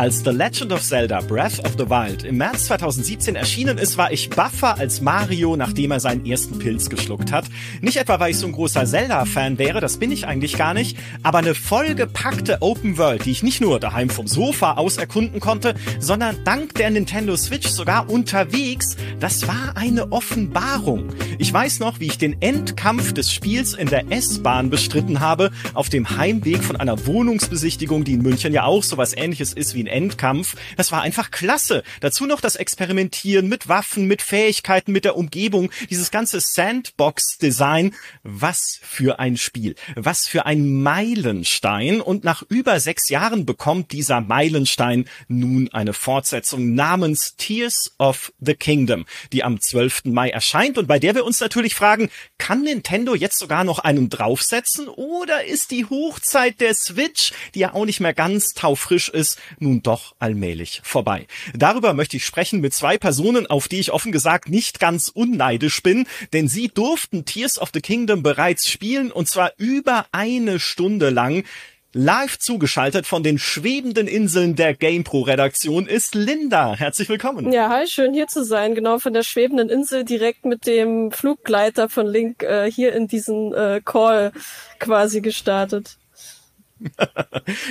Als The Legend of Zelda Breath of the Wild im März 2017 erschienen ist, war ich buffer als Mario, nachdem er seinen ersten Pilz geschluckt hat. Nicht etwa, weil ich so ein großer Zelda-Fan wäre, das bin ich eigentlich gar nicht, aber eine vollgepackte Open World, die ich nicht nur daheim vom Sofa aus erkunden konnte, sondern dank der Nintendo Switch sogar unterwegs, das war eine Offenbarung. Ich weiß noch, wie ich den Endkampf des Spiels in der S-Bahn bestritten habe, auf dem Heimweg von einer Wohnungsbesichtigung, die in München ja auch sowas ähnliches ist wie ein Endkampf. Das war einfach klasse. Dazu noch das Experimentieren mit Waffen, mit Fähigkeiten, mit der Umgebung, dieses ganze Sandbox-Design. Was für ein Spiel. Was für ein Meilenstein. Und nach über sechs Jahren bekommt dieser Meilenstein nun eine Fortsetzung namens Tears of the Kingdom, die am 12. Mai erscheint und bei der wir uns natürlich fragen, kann Nintendo jetzt sogar noch einen draufsetzen oder ist die Hochzeit der Switch, die ja auch nicht mehr ganz taufrisch ist, nun doch allmählich vorbei. Darüber möchte ich sprechen mit zwei Personen, auf die ich offen gesagt nicht ganz unneidisch bin, denn sie durften Tears of the Kingdom bereits spielen und zwar über eine Stunde lang. Live zugeschaltet von den schwebenden Inseln der GamePro-Redaktion ist Linda. Herzlich willkommen. Ja, hi, schön hier zu sein. Genau von der schwebenden Insel direkt mit dem Fluggleiter von Link äh, hier in diesen äh, Call quasi gestartet.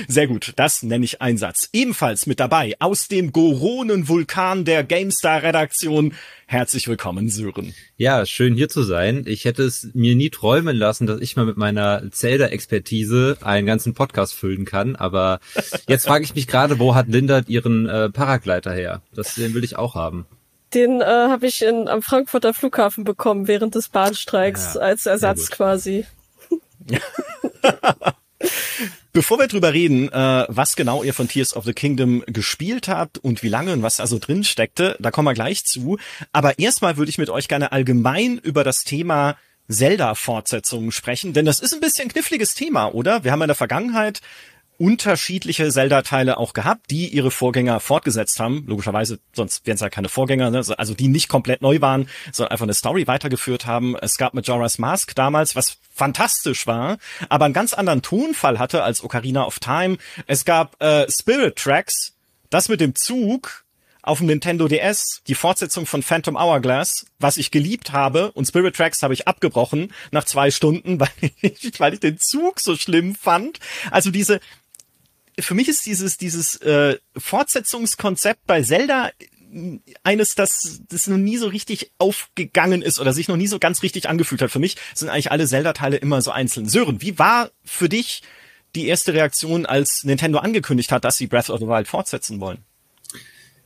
Sehr gut, das nenne ich Einsatz. Ebenfalls mit dabei aus dem Goronen-Vulkan der GameStar-Redaktion. Herzlich willkommen, Sören. Ja, schön hier zu sein. Ich hätte es mir nie träumen lassen, dass ich mal mit meiner Zelda-Expertise einen ganzen Podcast füllen kann. Aber jetzt frage ich mich gerade, wo hat Linda ihren äh, Paragleiter her? Das den will ich auch haben. Den äh, habe ich in, am Frankfurter Flughafen bekommen während des Bahnstreiks ja, als Ersatz quasi. Bevor wir drüber reden, äh, was genau ihr von Tears of the Kingdom gespielt habt und wie lange und was da so drin steckte, da kommen wir gleich zu. Aber erstmal würde ich mit euch gerne allgemein über das Thema Zelda-Fortsetzungen sprechen, denn das ist ein bisschen kniffliges Thema, oder? Wir haben in der Vergangenheit unterschiedliche Zelda-Teile auch gehabt, die ihre Vorgänger fortgesetzt haben. Logischerweise, sonst wären es ja keine Vorgänger, ne? also die nicht komplett neu waren, sondern einfach eine Story weitergeführt haben. Es gab Majora's Mask damals, was fantastisch war, aber einen ganz anderen Tonfall hatte als Ocarina of Time. Es gab äh, Spirit Tracks, das mit dem Zug, auf dem Nintendo DS die Fortsetzung von Phantom Hourglass, was ich geliebt habe, und Spirit Tracks habe ich abgebrochen nach zwei Stunden, weil ich, weil ich den Zug so schlimm fand. Also diese, für mich ist dieses, dieses äh, Fortsetzungskonzept bei Zelda eines, das, das noch nie so richtig aufgegangen ist oder sich noch nie so ganz richtig angefühlt hat. Für mich sind eigentlich alle Zelda-Teile immer so einzeln. Sören, wie war für dich die erste Reaktion, als Nintendo angekündigt hat, dass sie Breath of the Wild fortsetzen wollen?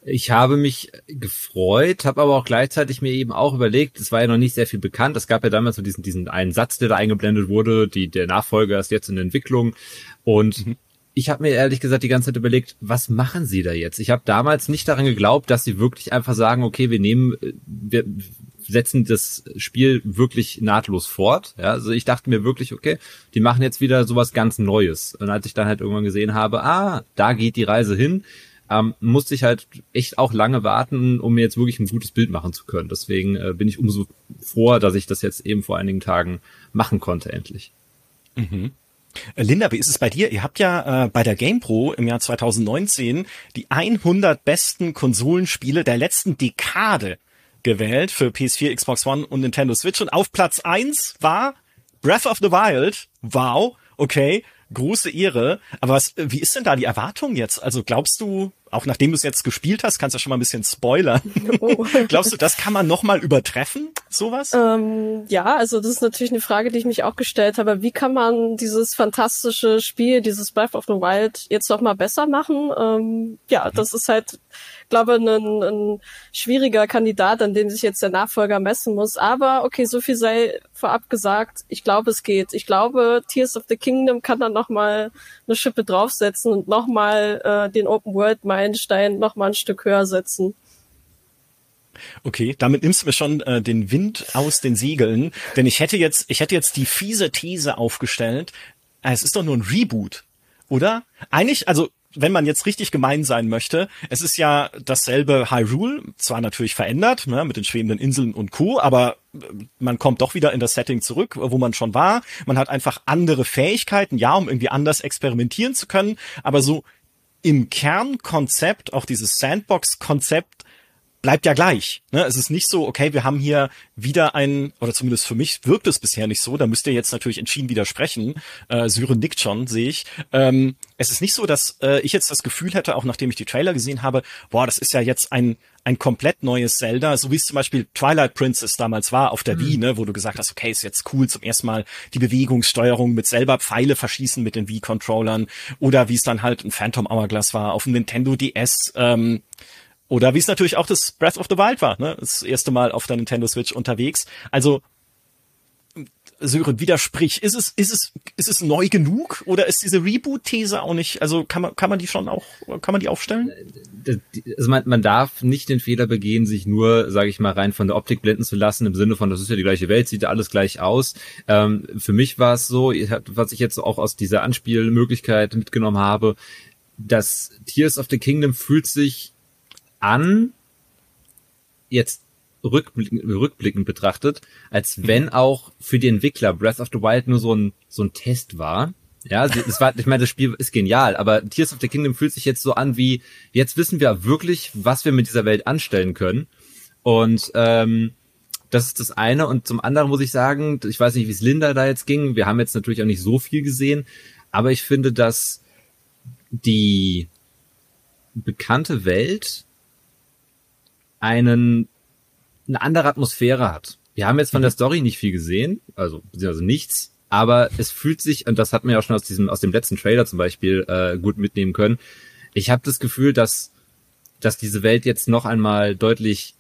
Ich habe mich gefreut, habe aber auch gleichzeitig mir eben auch überlegt, es war ja noch nicht sehr viel bekannt. Es gab ja damals so diesen, diesen einen Satz, der da eingeblendet wurde, die, der Nachfolger ist jetzt in Entwicklung. Und mhm ich habe mir ehrlich gesagt die ganze Zeit überlegt, was machen sie da jetzt? Ich habe damals nicht daran geglaubt, dass sie wirklich einfach sagen, okay, wir nehmen, wir setzen das Spiel wirklich nahtlos fort. Ja, also ich dachte mir wirklich, okay, die machen jetzt wieder sowas ganz Neues. Und als ich dann halt irgendwann gesehen habe, ah, da geht die Reise hin, ähm, musste ich halt echt auch lange warten, um mir jetzt wirklich ein gutes Bild machen zu können. Deswegen äh, bin ich umso froher, dass ich das jetzt eben vor einigen Tagen machen konnte, endlich. Mhm. Äh, Linda, wie ist es bei dir? Ihr habt ja äh, bei der GamePro im Jahr 2019 die 100 besten Konsolenspiele der letzten Dekade gewählt für PS4, Xbox One und Nintendo Switch. Und auf Platz eins war Breath of the Wild. Wow, okay, große Ehre. Aber was, wie ist denn da die Erwartung jetzt? Also glaubst du, auch nachdem du es jetzt gespielt hast, kannst du schon mal ein bisschen spoilern. Oh. Glaubst du, das kann man nochmal übertreffen, sowas? Ähm, ja, also das ist natürlich eine Frage, die ich mich auch gestellt habe. Wie kann man dieses fantastische Spiel, dieses Breath of the Wild jetzt nochmal besser machen? Ähm, ja, das ist halt glaube, ein, ein schwieriger Kandidat, an dem sich jetzt der Nachfolger messen muss. Aber okay, so viel sei vorab gesagt. Ich glaube, es geht. Ich glaube, Tears of the Kingdom kann dann nochmal eine Schippe draufsetzen und nochmal äh, den Open World Meilenstein nochmal ein Stück höher setzen. Okay, damit nimmst du mir schon äh, den Wind aus den Segeln, denn ich hätte jetzt, ich hätte jetzt die fiese These aufgestellt. Äh, es ist doch nur ein Reboot, oder? Eigentlich, also wenn man jetzt richtig gemein sein möchte, es ist ja dasselbe Hyrule, zwar natürlich verändert, ne, mit den schwebenden Inseln und Co., aber äh, man kommt doch wieder in das Setting zurück, wo man schon war. Man hat einfach andere Fähigkeiten, ja, um irgendwie anders experimentieren zu können, aber so im Kernkonzept, auch dieses Sandbox-Konzept, bleibt ja gleich. Ne? Es ist nicht so, okay, wir haben hier wieder ein, oder zumindest für mich wirkt es bisher nicht so, da müsst ihr jetzt natürlich entschieden widersprechen. Äh, Syren nickt schon, sehe ich. Ähm, es ist nicht so, dass äh, ich jetzt das Gefühl hätte, auch nachdem ich die Trailer gesehen habe, boah, das ist ja jetzt ein, ein komplett neues Zelda, so wie es zum Beispiel Twilight Princess damals war auf der mhm. Wii, ne, wo du gesagt hast, okay, ist jetzt cool, zum ersten Mal die Bewegungssteuerung mit selber Pfeile verschießen mit den Wii-Controllern oder wie es dann halt ein Phantom Hourglass war auf dem Nintendo DS. Ähm, oder wie es natürlich auch das Breath of the Wild war, ne? Das erste Mal auf der Nintendo Switch unterwegs. Also Sören, widersprich, ist es, ist es, ist es neu genug oder ist diese Reboot-These auch nicht, also kann man, kann man die schon auch, kann man die aufstellen? Also man, man darf nicht den Fehler begehen, sich nur, sage ich mal, rein von der Optik blenden zu lassen, im Sinne von, das ist ja die gleiche Welt, sieht ja alles gleich aus. Ähm, für mich war es so, was ich jetzt auch aus dieser Anspielmöglichkeit mitgenommen habe, dass Tears of the Kingdom fühlt sich an, jetzt rückblickend, rückblickend betrachtet, als mhm. wenn auch für die Entwickler Breath of the Wild nur so ein, so ein Test war. Ja, das war, ich meine, das Spiel ist genial, aber Tears of the Kingdom fühlt sich jetzt so an wie, jetzt wissen wir wirklich, was wir mit dieser Welt anstellen können. Und ähm, das ist das eine. Und zum anderen muss ich sagen, ich weiß nicht, wie es Linda da jetzt ging. Wir haben jetzt natürlich auch nicht so viel gesehen, aber ich finde, dass die bekannte Welt einen, eine andere Atmosphäre hat. Wir haben jetzt von der mhm. Story nicht viel gesehen, also also nichts, aber es fühlt sich, und das hat man ja auch schon aus diesem, aus dem letzten Trailer zum Beispiel äh, gut mitnehmen können. Ich habe das Gefühl, dass, dass diese Welt jetzt noch einmal deutlich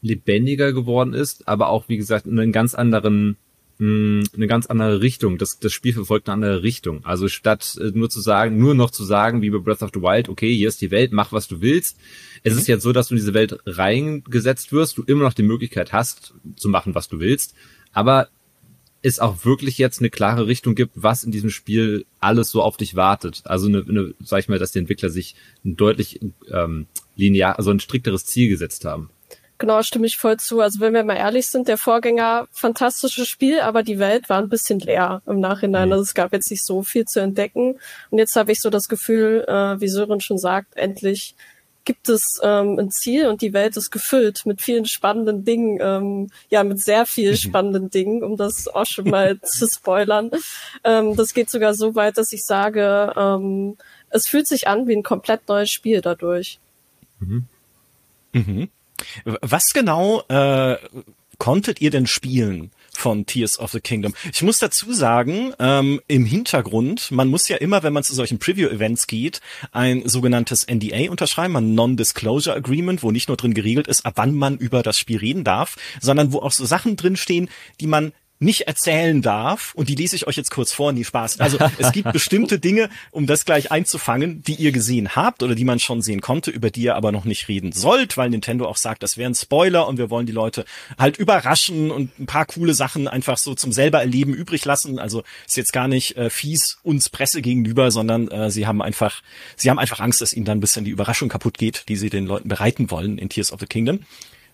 lebendiger geworden ist, aber auch, wie gesagt, einen ganz anderen mh, eine ganz andere Richtung. Das, das Spiel verfolgt eine andere Richtung. Also statt äh, nur zu sagen, nur noch zu sagen, wie bei Breath of the Wild, okay, hier ist die Welt, mach was du willst. Es mhm. ist jetzt so, dass du in diese Welt reingesetzt wirst, du immer noch die Möglichkeit hast, zu machen, was du willst. Aber es auch wirklich jetzt eine klare Richtung gibt, was in diesem Spiel alles so auf dich wartet. Also eine, eine sag ich mal, dass die Entwickler sich ein deutlich ähm, linear, also ein strikteres Ziel gesetzt haben. Genau, stimme ich voll zu. Also wenn wir mal ehrlich sind, der Vorgänger fantastisches Spiel, aber die Welt war ein bisschen leer im Nachhinein. Mhm. Also es gab jetzt nicht so viel zu entdecken. Und jetzt habe ich so das Gefühl, äh, wie Sören schon sagt, endlich gibt es ähm, ein Ziel und die Welt ist gefüllt mit vielen spannenden Dingen, ähm, ja, mit sehr vielen mhm. spannenden Dingen, um das auch schon mal zu spoilern. Ähm, das geht sogar so weit, dass ich sage, ähm, es fühlt sich an wie ein komplett neues Spiel dadurch. Mhm. Mhm. Was genau äh, konntet ihr denn spielen? von Tears of the Kingdom. Ich muss dazu sagen, ähm, im Hintergrund, man muss ja immer, wenn man zu solchen Preview-Events geht, ein sogenanntes NDA unterschreiben, ein Non-Disclosure Agreement, wo nicht nur drin geregelt ist, ab wann man über das Spiel reden darf, sondern wo auch so Sachen drinstehen, die man nicht erzählen darf, und die lese ich euch jetzt kurz vor, nie Spaß. Also es gibt bestimmte Dinge, um das gleich einzufangen, die ihr gesehen habt oder die man schon sehen konnte, über die ihr aber noch nicht reden sollt, weil Nintendo auch sagt, das wären Spoiler und wir wollen die Leute halt überraschen und ein paar coole Sachen einfach so zum selber erleben übrig lassen. Also ist jetzt gar nicht äh, fies uns Presse gegenüber, sondern äh, sie haben einfach, sie haben einfach Angst, dass ihnen dann ein bisschen die Überraschung kaputt geht, die sie den Leuten bereiten wollen in Tears of the Kingdom.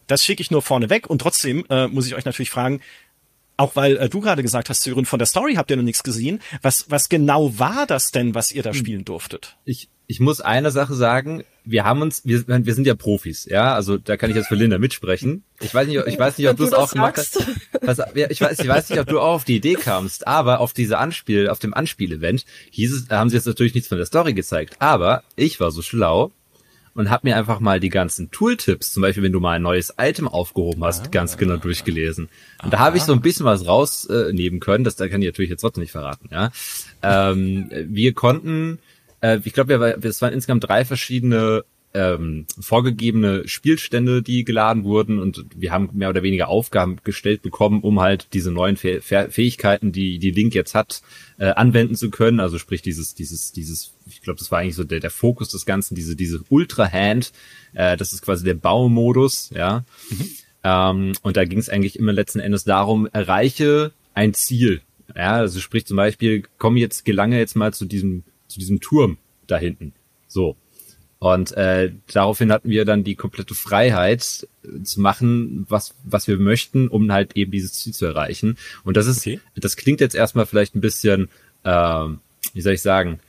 Das schicke ich nur vorne weg und trotzdem äh, muss ich euch natürlich fragen, auch weil äh, du gerade gesagt hast, Sören, von der Story habt ihr noch nichts gesehen. Was, was genau war das denn, was ihr da hm. spielen durftet? Ich, ich muss eine Sache sagen. Wir haben uns, wir, wir sind ja Profis, ja, also da kann ich jetzt für Linda mitsprechen. Ich weiß nicht, ich weiß nicht, ob du es auch gemacht hast. Was, ich weiß, ich weiß nicht, ob du auch auf die Idee kamst, aber auf diese Anspiel, auf dem Anspiel-Event hieß es, haben sie jetzt natürlich nichts von der Story gezeigt. Aber ich war so schlau und habe mir einfach mal die ganzen Tooltips, zum Beispiel wenn du mal ein neues Item aufgehoben hast, ah, ganz genau durchgelesen. Und da habe ich so ein bisschen was rausnehmen äh, können, das da kann ich natürlich jetzt trotzdem nicht verraten. Ja, ähm, Wir konnten, äh, ich glaube, wir, es waren insgesamt drei verschiedene ähm, vorgegebene Spielstände, die geladen wurden und wir haben mehr oder weniger Aufgaben gestellt bekommen, um halt diese neuen Fäh Fähigkeiten, die die Link jetzt hat, äh, anwenden zu können. Also sprich dieses dieses dieses, ich glaube, das war eigentlich so der der Fokus des Ganzen, diese diese Ultra Hand, äh, das ist quasi der Baumodus, ja. Mhm. Ähm, und da ging es eigentlich immer letzten Endes darum, erreiche ein Ziel. Ja, also sprich zum Beispiel, komm jetzt, gelange jetzt mal zu diesem zu diesem Turm da hinten. So. Und äh, daraufhin hatten wir dann die komplette Freiheit äh, zu machen, was was wir möchten, um halt eben dieses Ziel zu erreichen. Und das ist, okay. das klingt jetzt erstmal vielleicht ein bisschen, äh, wie soll ich sagen,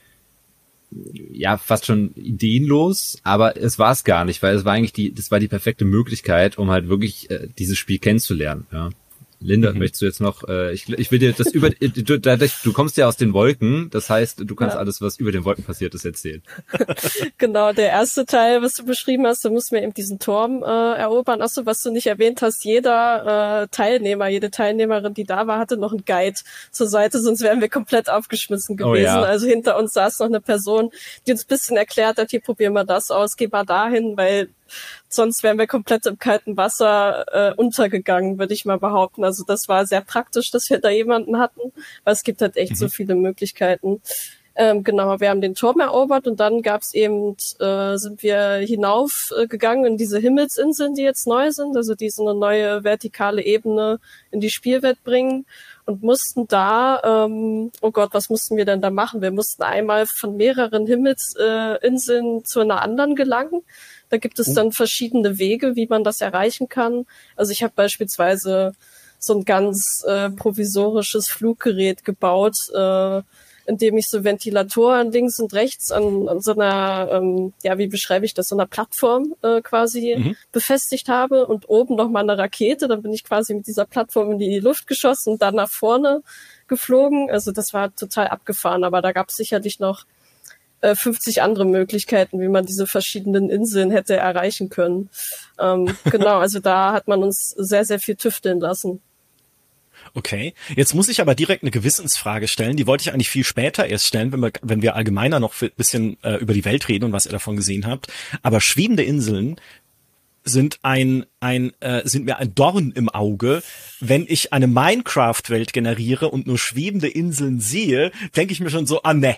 ja fast schon ideenlos, aber es war es gar nicht, weil es war eigentlich die, das war die perfekte Möglichkeit, um halt wirklich äh, dieses Spiel kennenzulernen. Ja. Linda, mhm. möchtest du jetzt noch, äh, ich, ich will dir das über, du, du kommst ja aus den Wolken, das heißt, du kannst ja. alles, was über den Wolken passiert ist, erzählen. genau, der erste Teil, was du beschrieben hast, da mussten wir eben diesen Turm äh, erobern. Achso, was du nicht erwähnt hast, jeder äh, Teilnehmer, jede Teilnehmerin, die da war, hatte noch einen Guide zur Seite, sonst wären wir komplett aufgeschmissen gewesen. Oh, ja. Also hinter uns saß noch eine Person, die uns bisschen erklärt hat, hier probieren wir das aus, geh mal dahin, weil sonst wären wir komplett im kalten Wasser äh, untergegangen, würde ich mal behaupten. Also das war sehr praktisch, dass wir da jemanden hatten, weil es gibt halt echt mhm. so viele Möglichkeiten. Ähm, genau, wir haben den Turm erobert und dann gab's eben, äh, sind wir hinaufgegangen äh, in diese Himmelsinseln, die jetzt neu sind, also die so eine neue vertikale Ebene in die Spielwelt bringen und mussten da, ähm, oh Gott, was mussten wir denn da machen? Wir mussten einmal von mehreren Himmelsinseln äh, zu einer anderen gelangen. Da gibt es oh. dann verschiedene Wege, wie man das erreichen kann. Also ich habe beispielsweise so ein ganz äh, provisorisches Fluggerät gebaut, äh, in dem ich so Ventilatoren links und rechts an, an so einer, ähm, ja, wie beschreibe ich das, so einer Plattform äh, quasi mhm. befestigt habe und oben noch mal eine Rakete. Dann bin ich quasi mit dieser Plattform in die Luft geschossen und dann nach vorne geflogen. Also das war total abgefahren, aber da gab es sicherlich noch 50 äh, andere Möglichkeiten, wie man diese verschiedenen Inseln hätte erreichen können. Ähm, genau, also da hat man uns sehr, sehr viel tüfteln lassen. Okay, jetzt muss ich aber direkt eine Gewissensfrage stellen. Die wollte ich eigentlich viel später erst stellen, wenn wir, wenn wir allgemeiner noch ein bisschen äh, über die Welt reden und was ihr davon gesehen habt. Aber schwebende Inseln sind ein, ein äh, sind mir ein Dorn im Auge. Wenn ich eine Minecraft-Welt generiere und nur schwebende Inseln sehe, denke ich mir schon so, ah ne,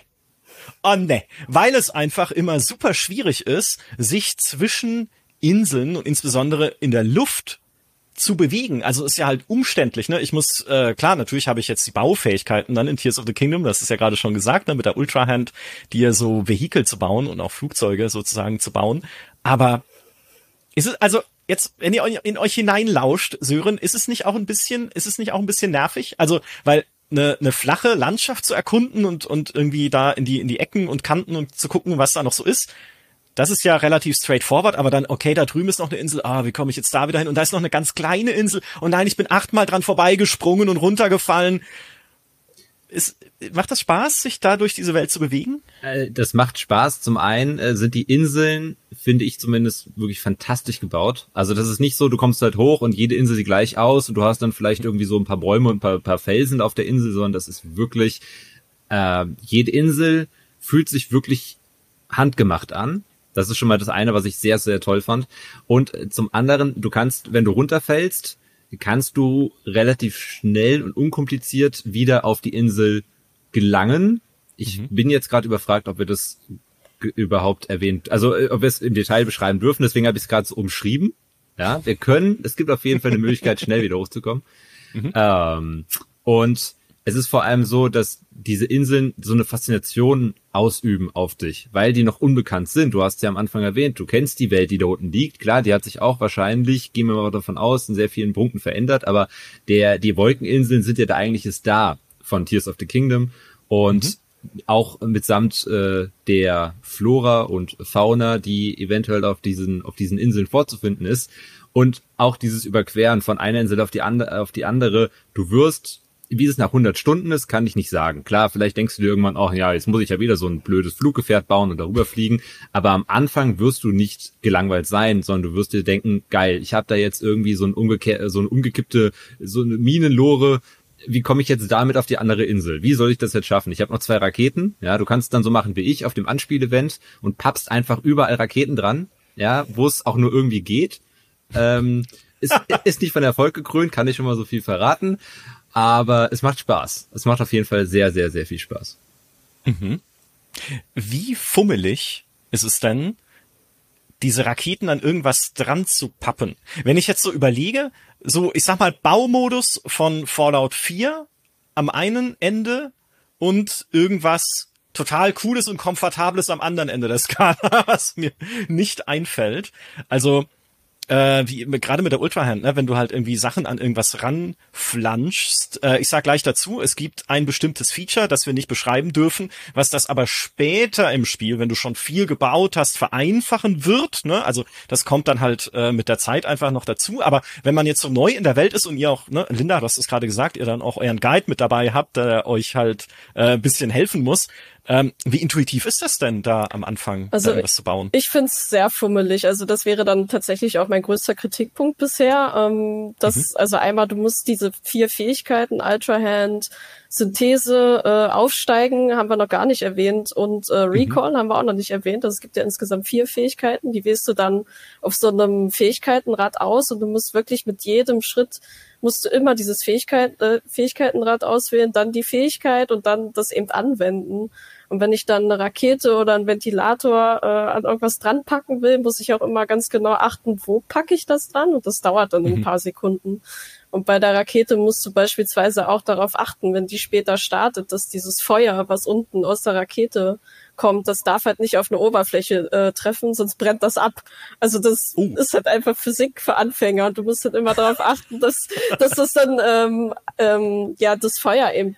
Oh ne, weil es einfach immer super schwierig ist, sich zwischen Inseln und insbesondere in der Luft zu bewegen. Also ist ja halt umständlich, ne? Ich muss, äh, klar, natürlich habe ich jetzt die Baufähigkeiten dann in Tears of the Kingdom, das ist ja gerade schon gesagt, ne, mit der Ultra Hand, die ja so Vehikel zu bauen und auch Flugzeuge sozusagen zu bauen. Aber ist es, also jetzt, wenn ihr in euch hineinlauscht, Sören, ist es nicht auch ein bisschen, ist es nicht auch ein bisschen nervig? Also, weil eine, eine flache Landschaft zu erkunden und, und irgendwie da in die, in die Ecken und Kanten und zu gucken, was da noch so ist. Das ist ja relativ straightforward, aber dann, okay, da drüben ist noch eine Insel, ah, wie komme ich jetzt da wieder hin? Und da ist noch eine ganz kleine Insel und nein, ich bin achtmal dran vorbeigesprungen und runtergefallen. Ist, macht das Spaß, sich da durch diese Welt zu bewegen? Äh, das macht Spaß. Zum einen äh, sind die Inseln, finde ich zumindest, wirklich fantastisch gebaut. Also das ist nicht so, du kommst halt hoch und jede Insel sieht gleich aus und du hast dann vielleicht irgendwie so ein paar Bäume und ein paar, paar Felsen auf der Insel, sondern das ist wirklich, äh, jede Insel fühlt sich wirklich handgemacht an. Das ist schon mal das eine, was ich sehr, sehr toll fand. Und zum anderen, du kannst, wenn du runterfällst, kannst du relativ schnell und unkompliziert wieder auf die Insel gelangen. Ich mhm. bin jetzt gerade überfragt, ob wir das überhaupt erwähnt, also äh, ob wir es im Detail beschreiben dürfen. Deswegen habe ich es gerade so umschrieben. Ja, wir können. Es gibt auf jeden Fall eine Möglichkeit, schnell wieder hochzukommen. Mhm. Ähm, und es ist vor allem so, dass diese Inseln so eine Faszination ausüben auf dich, weil die noch unbekannt sind. Du hast ja am Anfang erwähnt, du kennst die Welt, die da unten liegt. Klar, die hat sich auch wahrscheinlich, gehen wir mal davon aus, in sehr vielen Punkten verändert, aber der, die Wolkeninseln sind ja der eigentliche Star von Tears of the Kingdom und mhm. auch mitsamt äh, der Flora und Fauna, die eventuell auf diesen, auf diesen Inseln vorzufinden ist. Und auch dieses Überqueren von einer Insel auf die, andere, auf die andere, du wirst wie es nach 100 Stunden ist, kann ich nicht sagen. Klar, vielleicht denkst du dir irgendwann auch, ja, jetzt muss ich ja wieder so ein blödes Fluggefährt bauen und darüber fliegen. Aber am Anfang wirst du nicht gelangweilt sein, sondern du wirst dir denken, geil, ich habe da jetzt irgendwie so ein, umgekehr, so ein umgekippte, so eine Minenlore. Wie komme ich jetzt damit auf die andere Insel? Wie soll ich das jetzt schaffen? Ich habe noch zwei Raketen. Ja, du kannst dann so machen wie ich auf dem Anspielevent und pappst einfach überall Raketen dran. Ja, wo es auch nur irgendwie geht. Ähm, ist, ist nicht von Erfolg gekrönt, kann ich schon mal so viel verraten. Aber es macht Spaß. Es macht auf jeden Fall sehr, sehr, sehr viel Spaß. Mhm. Wie fummelig ist es denn, diese Raketen an irgendwas dran zu pappen? Wenn ich jetzt so überlege, so, ich sag mal, Baumodus von Fallout 4 am einen Ende und irgendwas total cooles und komfortables am anderen Ende der Skala, was mir nicht einfällt. Also äh, wie gerade mit der Ultrahand, ne, wenn du halt irgendwie Sachen an irgendwas ranflanschst. Äh, ich sag gleich dazu, es gibt ein bestimmtes Feature, das wir nicht beschreiben dürfen, was das aber später im Spiel, wenn du schon viel gebaut hast, vereinfachen wird. Ne? Also das kommt dann halt äh, mit der Zeit einfach noch dazu. Aber wenn man jetzt so neu in der Welt ist und ihr auch, ne, Linda, du hast es gerade gesagt, ihr dann auch euren Guide mit dabei habt, der euch halt äh, bisschen helfen muss, ähm, wie intuitiv ist das denn da am Anfang, also irgendwas zu bauen? Ich finde es sehr fummelig. Also das wäre dann tatsächlich auch mein größter Kritikpunkt bisher. Ähm, das, mhm. Also einmal, du musst diese vier Fähigkeiten, Ultra Hand, Synthese, äh, Aufsteigen, haben wir noch gar nicht erwähnt und äh, mhm. Recall mhm. haben wir auch noch nicht erwähnt. Also es gibt ja insgesamt vier Fähigkeiten, die wählst du dann auf so einem Fähigkeitenrad aus und du musst wirklich mit jedem Schritt musst du immer dieses Fähigkeit, äh, Fähigkeitenrad auswählen, dann die Fähigkeit und dann das eben anwenden. Und wenn ich dann eine Rakete oder einen Ventilator äh, an irgendwas dran packen will, muss ich auch immer ganz genau achten, wo packe ich das dran? Und das dauert dann mhm. ein paar Sekunden. Und bei der Rakete musst du beispielsweise auch darauf achten, wenn die später startet, dass dieses Feuer, was unten aus der Rakete kommt, das darf halt nicht auf eine Oberfläche äh, treffen, sonst brennt das ab. Also das uh. ist halt einfach Physik für Anfänger. Du musst halt immer darauf achten, dass, dass das dann ähm, ähm, ja das Feuer eben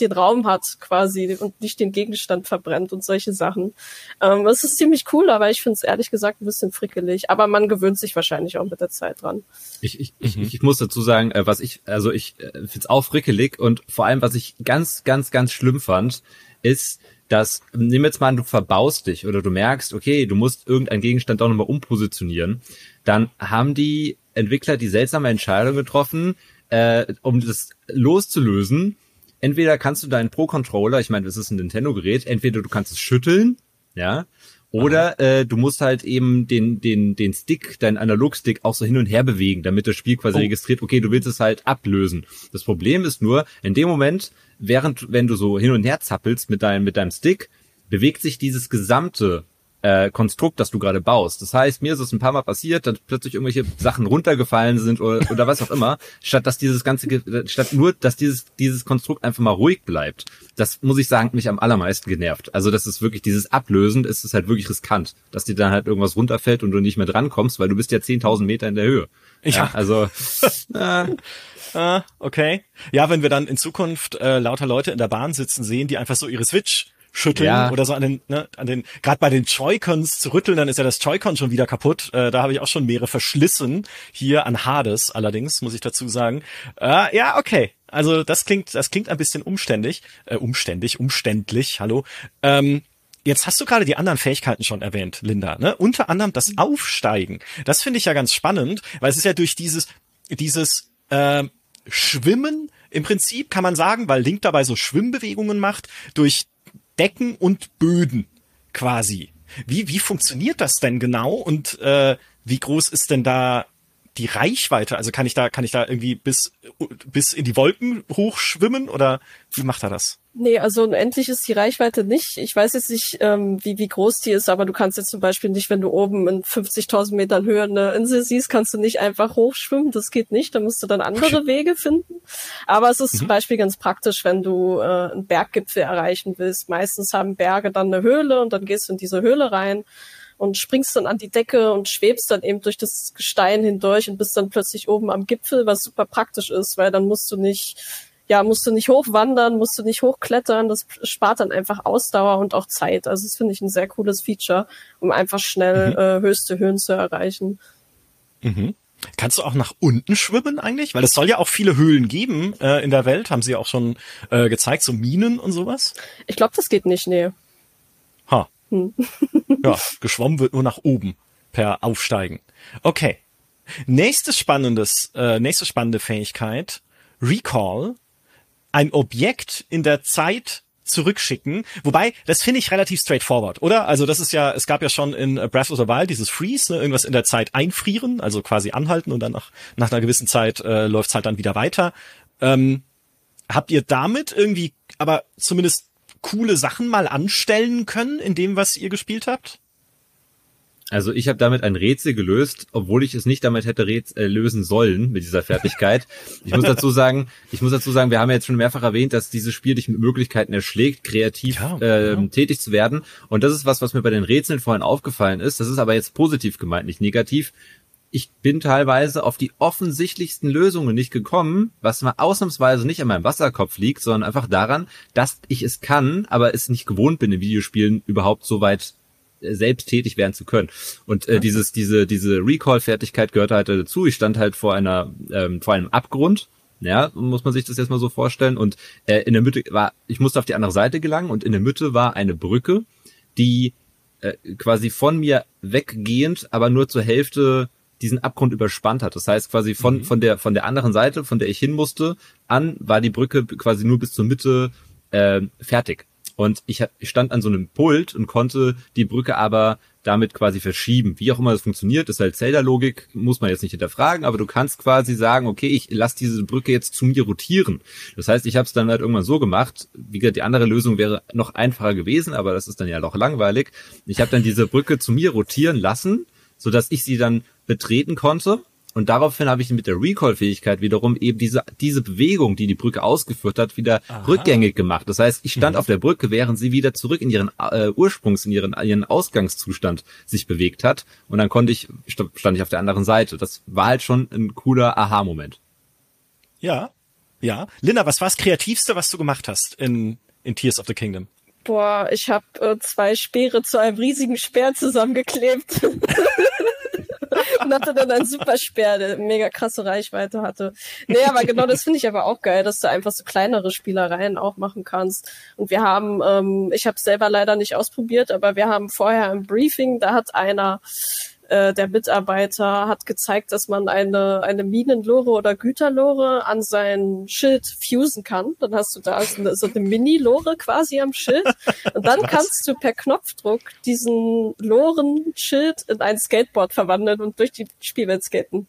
den Raum hat quasi und nicht den Gegenstand verbrennt und solche Sachen. Ähm, das ist ziemlich cool, aber ich finde es ehrlich gesagt ein bisschen frickelig. Aber man gewöhnt sich wahrscheinlich auch mit der Zeit dran. Ich, ich, mhm. ich, ich muss dazu sagen, äh, was ich, also ich äh, finde es auch frickelig und vor allem, was ich ganz, ganz, ganz schlimm fand, ist, dass, nimm jetzt mal an, du verbaust dich oder du merkst, okay, du musst irgendeinen Gegenstand auch nochmal umpositionieren, dann haben die Entwickler die seltsame Entscheidung getroffen, äh, um das loszulösen. Entweder kannst du deinen Pro-Controller, ich meine, das ist ein Nintendo-Gerät, entweder du kannst es schütteln, ja, oder äh, du musst halt eben den, den, den Stick, deinen Analogstick auch so hin und her bewegen, damit das Spiel quasi oh. registriert, okay, du willst es halt ablösen. Das Problem ist nur, in dem Moment, während, wenn du so hin und her zappelst mit deinem, mit deinem Stick, bewegt sich dieses gesamte äh, Konstrukt, das du gerade baust. Das heißt, mir ist es ein paar Mal passiert, dass plötzlich irgendwelche Sachen runtergefallen sind oder, oder was auch immer, statt dass dieses ganze, statt nur, dass dieses, dieses Konstrukt einfach mal ruhig bleibt. Das muss ich sagen, mich am allermeisten genervt. Also das ist wirklich dieses Ablösen, ist es halt wirklich riskant, dass dir dann halt irgendwas runterfällt und du nicht mehr drankommst, weil du bist ja 10.000 Meter in der Höhe. Ja, ja also, äh, Ah, okay. Ja, wenn wir dann in Zukunft äh, lauter Leute in der Bahn sitzen sehen, die einfach so ihre Switch schütteln ja. oder so an den, ne, an den, gerade bei den Joy-Cons zu rütteln, dann ist ja das Joy-Con schon wieder kaputt. Äh, da habe ich auch schon mehrere verschlissen. Hier an Hades allerdings, muss ich dazu sagen. Äh, ja, okay. Also das klingt, das klingt ein bisschen umständlich, äh, umständlich, umständlich, hallo. Ähm, Jetzt hast du gerade die anderen Fähigkeiten schon erwähnt, Linda. Ne? Unter anderem das Aufsteigen. Das finde ich ja ganz spannend, weil es ist ja durch dieses, dieses äh, Schwimmen im Prinzip kann man sagen, weil Link dabei so Schwimmbewegungen macht, durch Decken und Böden quasi. Wie, wie funktioniert das denn genau und äh, wie groß ist denn da die Reichweite? Also kann ich da, kann ich da irgendwie bis, bis in die Wolken hochschwimmen oder wie macht er das? Nee, also unendlich ist die Reichweite nicht. Ich weiß jetzt nicht, ähm, wie, wie groß die ist, aber du kannst jetzt zum Beispiel nicht, wenn du oben in 50.000 Metern Höhe eine Insel siehst, kannst du nicht einfach hochschwimmen. Das geht nicht. Da musst du dann andere Wege finden. Aber es ist mhm. zum Beispiel ganz praktisch, wenn du äh, einen Berggipfel erreichen willst. Meistens haben Berge dann eine Höhle und dann gehst du in diese Höhle rein und springst dann an die Decke und schwebst dann eben durch das Gestein hindurch und bist dann plötzlich oben am Gipfel, was super praktisch ist, weil dann musst du nicht ja, musst du nicht hochwandern, musst du nicht hochklettern, das spart dann einfach Ausdauer und auch Zeit. Also das finde ich ein sehr cooles Feature, um einfach schnell mhm. äh, höchste Höhen zu erreichen. Mhm. Kannst du auch nach unten schwimmen eigentlich? Weil es soll ja auch viele Höhlen geben äh, in der Welt, haben sie auch schon äh, gezeigt, so Minen und sowas. Ich glaube, das geht nicht, nee. Hm. ja, geschwommen wird nur nach oben per Aufsteigen. Okay. Nächstes spannendes, äh, nächste spannende Fähigkeit, Recall ein Objekt in der Zeit zurückschicken. Wobei, das finde ich relativ straightforward, oder? Also das ist ja, es gab ja schon in Breath of the Wild dieses Freeze, ne, irgendwas in der Zeit einfrieren, also quasi anhalten und dann nach, nach einer gewissen Zeit äh, läuft es halt dann wieder weiter. Ähm, habt ihr damit irgendwie aber zumindest coole Sachen mal anstellen können in dem, was ihr gespielt habt? Also ich habe damit ein Rätsel gelöst, obwohl ich es nicht damit hätte äh, lösen sollen mit dieser Fertigkeit. ich muss dazu sagen, ich muss dazu sagen, wir haben ja jetzt schon mehrfach erwähnt, dass dieses Spiel dich mit Möglichkeiten erschlägt, kreativ ja, äh, ja. tätig zu werden. Und das ist was, was mir bei den Rätseln vorhin aufgefallen ist. Das ist aber jetzt positiv gemeint, nicht negativ. Ich bin teilweise auf die offensichtlichsten Lösungen nicht gekommen, was mal ausnahmsweise nicht an meinem Wasserkopf liegt, sondern einfach daran, dass ich es kann, aber es nicht gewohnt bin, in Videospielen überhaupt so weit äh, selbst tätig werden zu können. Und äh, dieses, diese, diese Recall-Fertigkeit gehört halt dazu. Ich stand halt vor einer, ähm, vor einem Abgrund. Ja, muss man sich das jetzt mal so vorstellen. Und äh, in der Mitte war, ich musste auf die andere Seite gelangen und in der Mitte war eine Brücke, die äh, quasi von mir weggehend, aber nur zur Hälfte diesen Abgrund überspannt hat. Das heißt quasi von, mhm. von der, von der anderen Seite, von der ich hin musste, an war die Brücke quasi nur bis zur Mitte äh, fertig. Und ich, ich stand an so einem Pult und konnte die Brücke aber damit quasi verschieben. Wie auch immer das funktioniert, ist halt Zelda-Logik, muss man jetzt nicht hinterfragen, aber du kannst quasi sagen, okay, ich lasse diese Brücke jetzt zu mir rotieren. Das heißt, ich habe es dann halt irgendwann so gemacht, wie gesagt, die andere Lösung wäre noch einfacher gewesen, aber das ist dann ja doch langweilig. Ich habe dann diese Brücke zu mir rotieren lassen, so dass ich sie dann betreten konnte und daraufhin habe ich mit der Recall-Fähigkeit wiederum eben diese, diese Bewegung, die die Brücke ausgeführt hat, wieder Aha. rückgängig gemacht. Das heißt, ich stand mhm. auf der Brücke, während sie wieder zurück in ihren äh, Ursprungs, in ihren, ihren Ausgangszustand sich bewegt hat. Und dann konnte ich, stand ich auf der anderen Seite. Das war halt schon ein cooler Aha-Moment. Ja, ja. Linda, was war das Kreativste, was du gemacht hast in, in Tears of the Kingdom? Boah, ich habe äh, zwei Speere zu einem riesigen Speer zusammengeklebt. und hatte dann einen Supersperr, der mega krasse Reichweite hatte. Nee, aber genau das finde ich aber auch geil, dass du einfach so kleinere Spielereien auch machen kannst. Und wir haben, ähm, ich habe selber leider nicht ausprobiert, aber wir haben vorher im Briefing, da hat einer äh, der Mitarbeiter hat gezeigt, dass man eine, eine Minenlore oder Güterlore an sein Schild fusen kann. Dann hast du da so eine, so eine Mini-Lore quasi am Schild. Und dann Was? kannst du per Knopfdruck diesen Loren-Schild in ein Skateboard verwandeln und durch die Spielwelt skaten.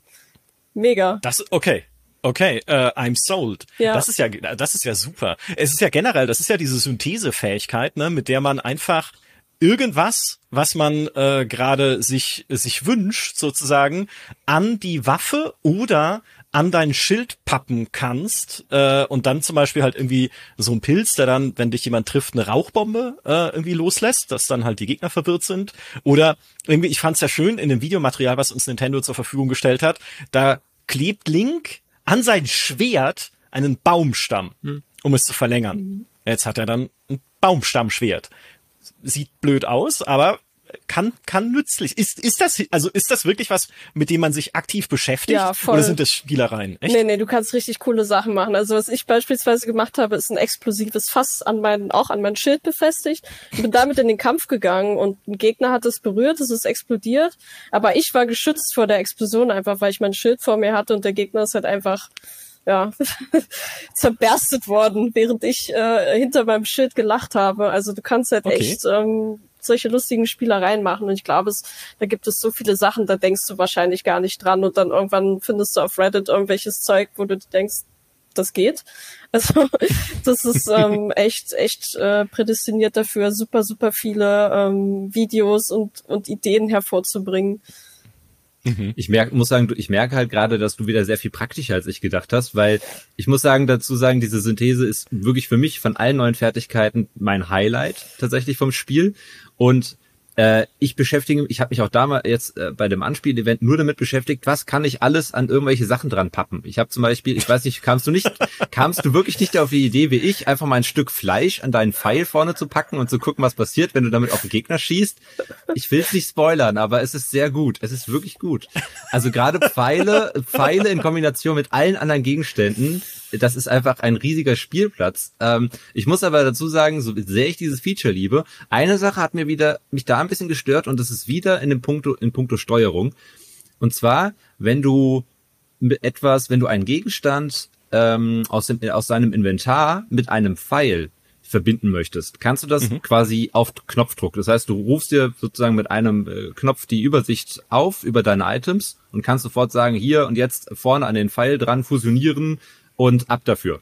Mega. Das, okay. Okay, uh, I'm sold. Ja. Das ist ja, das ist ja super. Es ist ja generell, das ist ja diese Synthesefähigkeit, ne, mit der man einfach irgendwas, was man äh, gerade sich sich wünscht, sozusagen, an die Waffe oder an dein Schild pappen kannst äh, und dann zum Beispiel halt irgendwie so ein Pilz, der dann, wenn dich jemand trifft, eine Rauchbombe äh, irgendwie loslässt, dass dann halt die Gegner verwirrt sind. Oder irgendwie, ich fand's ja schön in dem Videomaterial, was uns Nintendo zur Verfügung gestellt hat, da klebt Link an sein Schwert einen Baumstamm, hm. um es zu verlängern. Mhm. Jetzt hat er dann ein Baumstammschwert sieht blöd aus, aber kann kann nützlich. Ist ist das also ist das wirklich was, mit dem man sich aktiv beschäftigt ja, voll. oder sind das Spielereien? Echt? Nee, nee, du kannst richtig coole Sachen machen. Also was ich beispielsweise gemacht habe, ist ein explosives Fass an meinen auch an mein Schild befestigt. Ich bin damit in den Kampf gegangen und ein Gegner hat es berührt, es ist explodiert, aber ich war geschützt vor der Explosion einfach, weil ich mein Schild vor mir hatte und der Gegner ist halt einfach ja, zerberstet worden, während ich äh, hinter meinem Schild gelacht habe. Also du kannst halt okay. echt ähm, solche lustigen Spielereien machen. Und ich glaube, es, da gibt es so viele Sachen, da denkst du wahrscheinlich gar nicht dran. Und dann irgendwann findest du auf Reddit irgendwelches Zeug, wo du denkst, das geht. Also das ist ähm, echt, echt äh, prädestiniert dafür, super, super viele ähm, Videos und, und Ideen hervorzubringen. Mhm. Ich merke, muss sagen, ich merke halt gerade, dass du wieder sehr viel praktischer als ich gedacht hast, weil ich muss sagen, dazu sagen, diese Synthese ist wirklich für mich von allen neuen Fertigkeiten mein Highlight tatsächlich vom Spiel. Und äh, ich beschäftige, ich habe mich auch damals jetzt äh, bei dem Anspiel-Event nur damit beschäftigt, was kann ich alles an irgendwelche Sachen dran pappen. Ich habe zum Beispiel, ich weiß nicht, kamst du nicht, kamst du wirklich nicht auf die Idee wie ich, einfach mal ein Stück Fleisch an deinen Pfeil vorne zu packen und zu gucken, was passiert, wenn du damit auf den Gegner schießt? Ich will es nicht spoilern, aber es ist sehr gut. Es ist wirklich gut. Also gerade Pfeile, Pfeile in Kombination mit allen anderen Gegenständen das ist einfach ein riesiger Spielplatz. Ähm, ich muss aber dazu sagen, so sehr ich dieses Feature liebe, eine Sache hat mir wieder mich da ein bisschen gestört und das ist wieder in dem Punkto in puncto Steuerung. Und zwar, wenn du etwas, wenn du einen Gegenstand ähm, aus dem aus seinem Inventar mit einem Pfeil verbinden möchtest, kannst du das mhm. quasi auf Knopfdruck. Das heißt, du rufst dir sozusagen mit einem äh, Knopf die Übersicht auf über deine Items und kannst sofort sagen, hier und jetzt vorne an den Pfeil dran fusionieren, und ab dafür.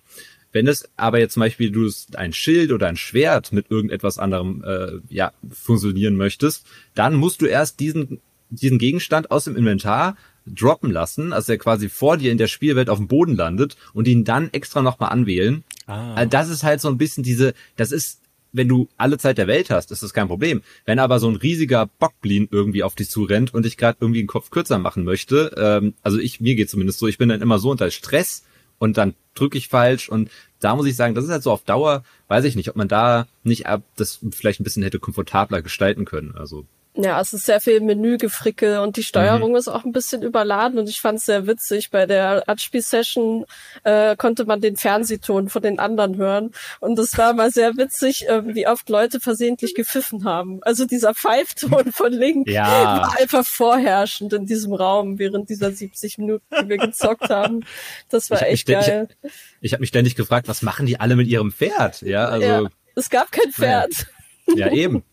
Wenn es aber jetzt zum Beispiel du ein Schild oder ein Schwert mit irgendetwas anderem äh, ja, fusionieren möchtest, dann musst du erst diesen, diesen Gegenstand aus dem Inventar droppen lassen, also er quasi vor dir in der Spielwelt auf dem Boden landet und ihn dann extra nochmal anwählen. Ah. Also das ist halt so ein bisschen diese, das ist wenn du alle Zeit der Welt hast, ist das kein Problem. Wenn aber so ein riesiger Bockblin irgendwie auf dich zurennt und ich gerade irgendwie den Kopf kürzer machen möchte, ähm, also ich, mir geht zumindest so, ich bin dann immer so unter Stress und dann drücke ich falsch und da muss ich sagen, das ist halt so auf Dauer, weiß ich nicht, ob man da nicht ab das vielleicht ein bisschen hätte komfortabler gestalten können. Also ja, es ist sehr viel Menügefrickel und die Steuerung mhm. ist auch ein bisschen überladen und ich fand es sehr witzig. Bei der Anspiel-Session äh, konnte man den Fernsehton von den anderen hören und es war mal sehr witzig, äh, wie oft Leute versehentlich gepfiffen haben. Also dieser Pfeifton von Link ja. war einfach vorherrschend in diesem Raum während dieser 70 Minuten, die wir gezockt haben. Das war echt geil. Ich, ich habe mich ständig gefragt, was machen die alle mit ihrem Pferd? Ja, also ja, es gab kein Pferd. Ja, eben.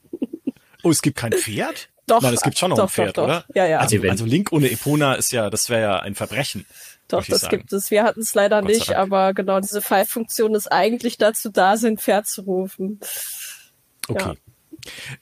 Oh, es gibt kein Pferd? Doch. Nein, es gibt schon noch doch, ein Pferd, doch, doch. oder? Ja, ja. Also, also Link ohne Epona ist ja, das wäre ja ein Verbrechen. Doch, das gibt es. Wir hatten es leider nicht, aber genau, diese Five-Funktion ist eigentlich dazu da, sein Pferd zu rufen. Okay. Ja.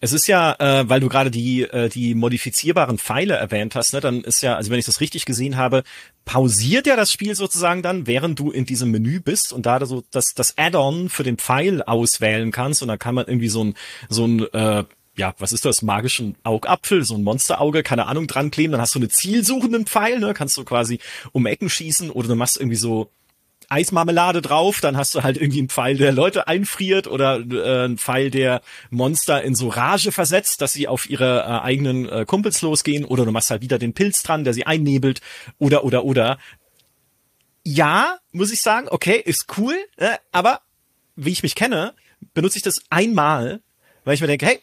Es ist ja, äh, weil du gerade die äh, die modifizierbaren Pfeile erwähnt hast, ne, dann ist ja, also wenn ich das richtig gesehen habe, pausiert ja das Spiel sozusagen dann, während du in diesem Menü bist und da so das das Add-on für den Pfeil auswählen kannst und dann kann man irgendwie so ein so ein äh, ja, was ist das, magischen Augapfel, so ein Monsterauge, keine Ahnung, dran kleben, dann hast du eine zielsuchenden Pfeil, ne, kannst du quasi um Ecken schießen oder du machst irgendwie so Eismarmelade drauf, dann hast du halt irgendwie einen Pfeil, der Leute einfriert oder äh, einen Pfeil, der Monster in so Rage versetzt, dass sie auf ihre äh, eigenen äh, Kumpels losgehen oder du machst halt wieder den Pilz dran, der sie einnebelt oder oder oder. Ja, muss ich sagen, okay, ist cool, äh, aber wie ich mich kenne, benutze ich das einmal, weil ich mir denke, hey,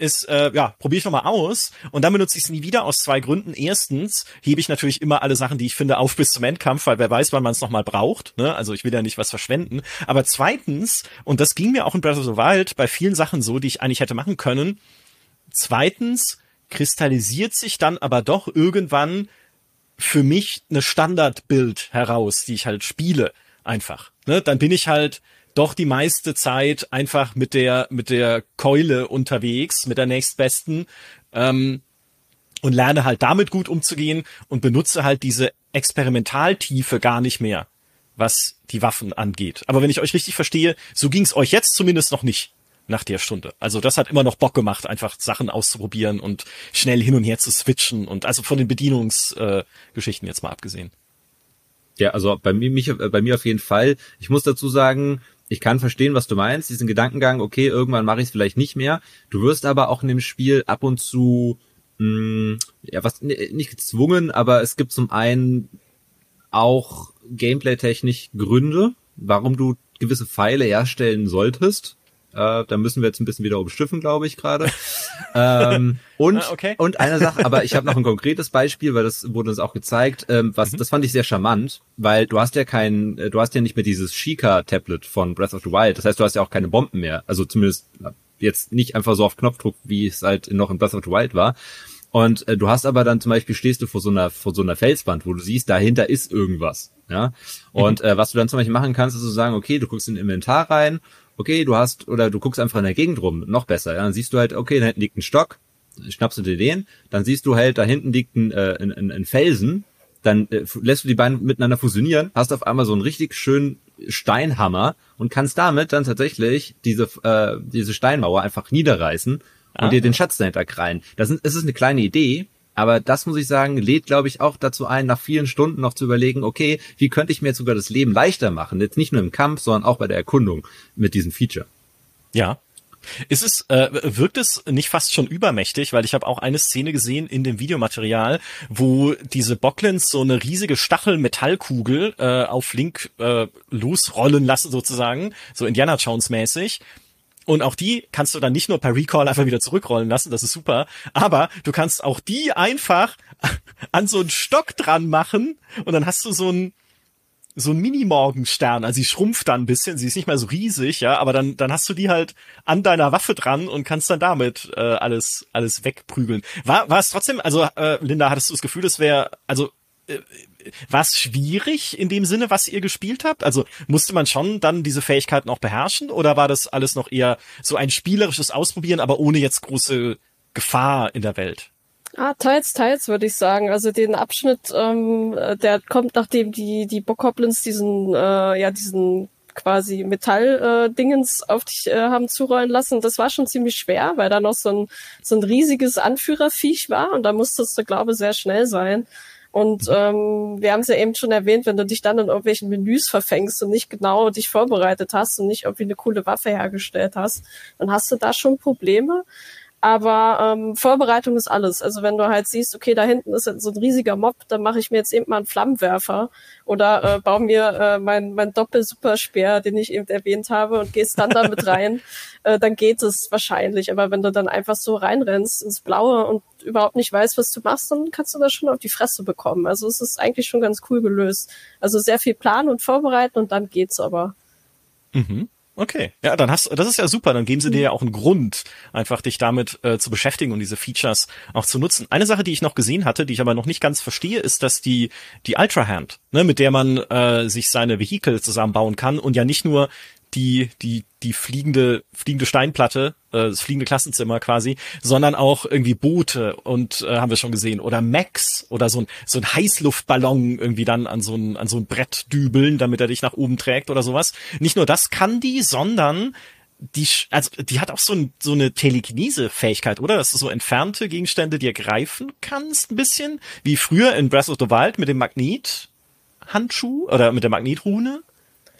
ist, äh, ja, probiere ich nochmal aus und dann benutze ich es nie wieder aus zwei Gründen. Erstens hebe ich natürlich immer alle Sachen, die ich finde, auf bis zum Endkampf, weil wer weiß, wann man es nochmal braucht. Ne? Also ich will ja nicht was verschwenden. Aber zweitens, und das ging mir auch in Breath of the Wild bei vielen Sachen so, die ich eigentlich hätte machen können, zweitens kristallisiert sich dann aber doch irgendwann für mich eine Standardbild heraus, die ich halt spiele einfach. Ne? Dann bin ich halt doch die meiste Zeit einfach mit der mit der Keule unterwegs, mit der nächstbesten ähm, und lerne halt damit gut umzugehen und benutze halt diese Experimentaltiefe gar nicht mehr, was die Waffen angeht. Aber wenn ich euch richtig verstehe, so ging's euch jetzt zumindest noch nicht nach der Stunde. Also das hat immer noch Bock gemacht, einfach Sachen auszuprobieren und schnell hin und her zu switchen und also von den Bedienungsgeschichten äh, jetzt mal abgesehen. Ja, also bei mir, mich, bei mir auf jeden Fall. Ich muss dazu sagen, ich kann verstehen, was du meinst, diesen Gedankengang, okay, irgendwann mache ich es vielleicht nicht mehr. Du wirst aber auch in dem Spiel ab und zu, mh, hm, ja, was nicht gezwungen, aber es gibt zum einen auch gameplay-technisch Gründe, warum du gewisse Pfeile herstellen solltest. Äh, da müssen wir jetzt ein bisschen wieder umschiffen, glaube ich gerade. ähm, und ah, okay. und eine Sache, aber ich habe noch ein konkretes Beispiel, weil das wurde uns auch gezeigt. Ähm, was, mhm. das fand ich sehr charmant, weil du hast ja kein, äh, du hast ja nicht mehr dieses Shika-Tablet von Breath of the Wild. Das heißt, du hast ja auch keine Bomben mehr. Also zumindest jetzt nicht einfach so auf Knopfdruck, wie es halt noch in Breath of the Wild war. Und äh, du hast aber dann zum Beispiel stehst du vor so einer vor so einer Felswand, wo du siehst, dahinter ist irgendwas. Ja. Und mhm. äh, was du dann zum Beispiel machen kannst, ist so sagen, okay, du guckst in Inventar rein okay, du hast, oder du guckst einfach in der Gegend rum, noch besser, ja, dann siehst du halt, okay, da hinten liegt ein Stock, schnappst du dir den, dann siehst du halt, da hinten liegt ein, äh, ein, ein, ein Felsen, dann äh, lässt du die beiden miteinander fusionieren, hast auf einmal so einen richtig schönen Steinhammer und kannst damit dann tatsächlich diese, äh, diese Steinmauer einfach niederreißen und ah. dir den Schatz dahinter krallen. Das ist, es ist eine kleine Idee, aber das muss ich sagen, lädt, glaube ich, auch dazu ein, nach vielen Stunden noch zu überlegen, okay, wie könnte ich mir jetzt sogar das Leben leichter machen? Jetzt nicht nur im Kampf, sondern auch bei der Erkundung mit diesem Feature. Ja. Ist es, äh, wirkt es nicht fast schon übermächtig, weil ich habe auch eine Szene gesehen in dem Videomaterial, wo diese Bocklins so eine riesige Stachel-Metallkugel äh, auf Link äh, losrollen lassen sozusagen, so Indiana Jones mäßig und auch die kannst du dann nicht nur per Recall einfach wieder zurückrollen lassen, das ist super, aber du kannst auch die einfach an so einen Stock dran machen und dann hast du so ein so ein Mini-Morgenstern, also sie schrumpft dann ein bisschen, sie ist nicht mehr so riesig, ja, aber dann, dann hast du die halt an deiner Waffe dran und kannst dann damit äh, alles, alles wegprügeln. War, war es trotzdem, also äh, Linda, hattest du das Gefühl, es wäre, also es schwierig in dem Sinne, was ihr gespielt habt? Also musste man schon dann diese Fähigkeiten auch beherrschen oder war das alles noch eher so ein spielerisches Ausprobieren, aber ohne jetzt große Gefahr in der Welt? Ah, teils, teils würde ich sagen. Also den Abschnitt, ähm, der kommt, nachdem die die Bokoblins diesen, äh, ja diesen quasi Metall-Dingens äh, auf dich äh, haben zurollen lassen. Das war schon ziemlich schwer, weil da noch so ein, so ein riesiges Anführerviech war und da musstest du, glaube ich, sehr schnell sein. Und ähm, wir haben es ja eben schon erwähnt, wenn du dich dann in irgendwelchen Menüs verfängst und nicht genau dich vorbereitet hast und nicht irgendwie eine coole Waffe hergestellt hast, dann hast du da schon Probleme. Aber ähm, Vorbereitung ist alles. Also wenn du halt siehst, okay, da hinten ist so ein riesiger Mob, dann mache ich mir jetzt eben mal einen Flammenwerfer oder äh, baue mir äh, mein, mein Doppel-Superspeer, den ich eben erwähnt habe, und gehst dann damit rein, äh, dann geht es wahrscheinlich. Aber wenn du dann einfach so reinrennst ins Blaue und überhaupt nicht weißt, was du machst, dann kannst du das schon auf die Fresse bekommen. Also es ist eigentlich schon ganz cool gelöst. Also sehr viel planen und vorbereiten und dann geht's aber. Mhm. Okay, ja, dann hast das ist ja super. Dann geben sie dir ja auch einen Grund, einfach dich damit äh, zu beschäftigen und diese Features auch zu nutzen. Eine Sache, die ich noch gesehen hatte, die ich aber noch nicht ganz verstehe, ist, dass die die Ultra Hand, ne, mit der man äh, sich seine Vehikel zusammenbauen kann und ja nicht nur die, die, die fliegende, fliegende Steinplatte, äh, das fliegende Klassenzimmer quasi, sondern auch irgendwie Boote und äh, haben wir schon gesehen oder Max oder so ein, so ein Heißluftballon irgendwie dann an so ein, an so ein Brett dübeln, damit er dich nach oben trägt oder sowas. Nicht nur das kann die, sondern die, also die hat auch so, ein, so eine Telekinese-Fähigkeit, oder? Dass du so entfernte Gegenstände dir greifen kannst, ein bisschen, wie früher in Breath of the Wild mit dem Magnet-Handschuh oder mit der Magnetrune.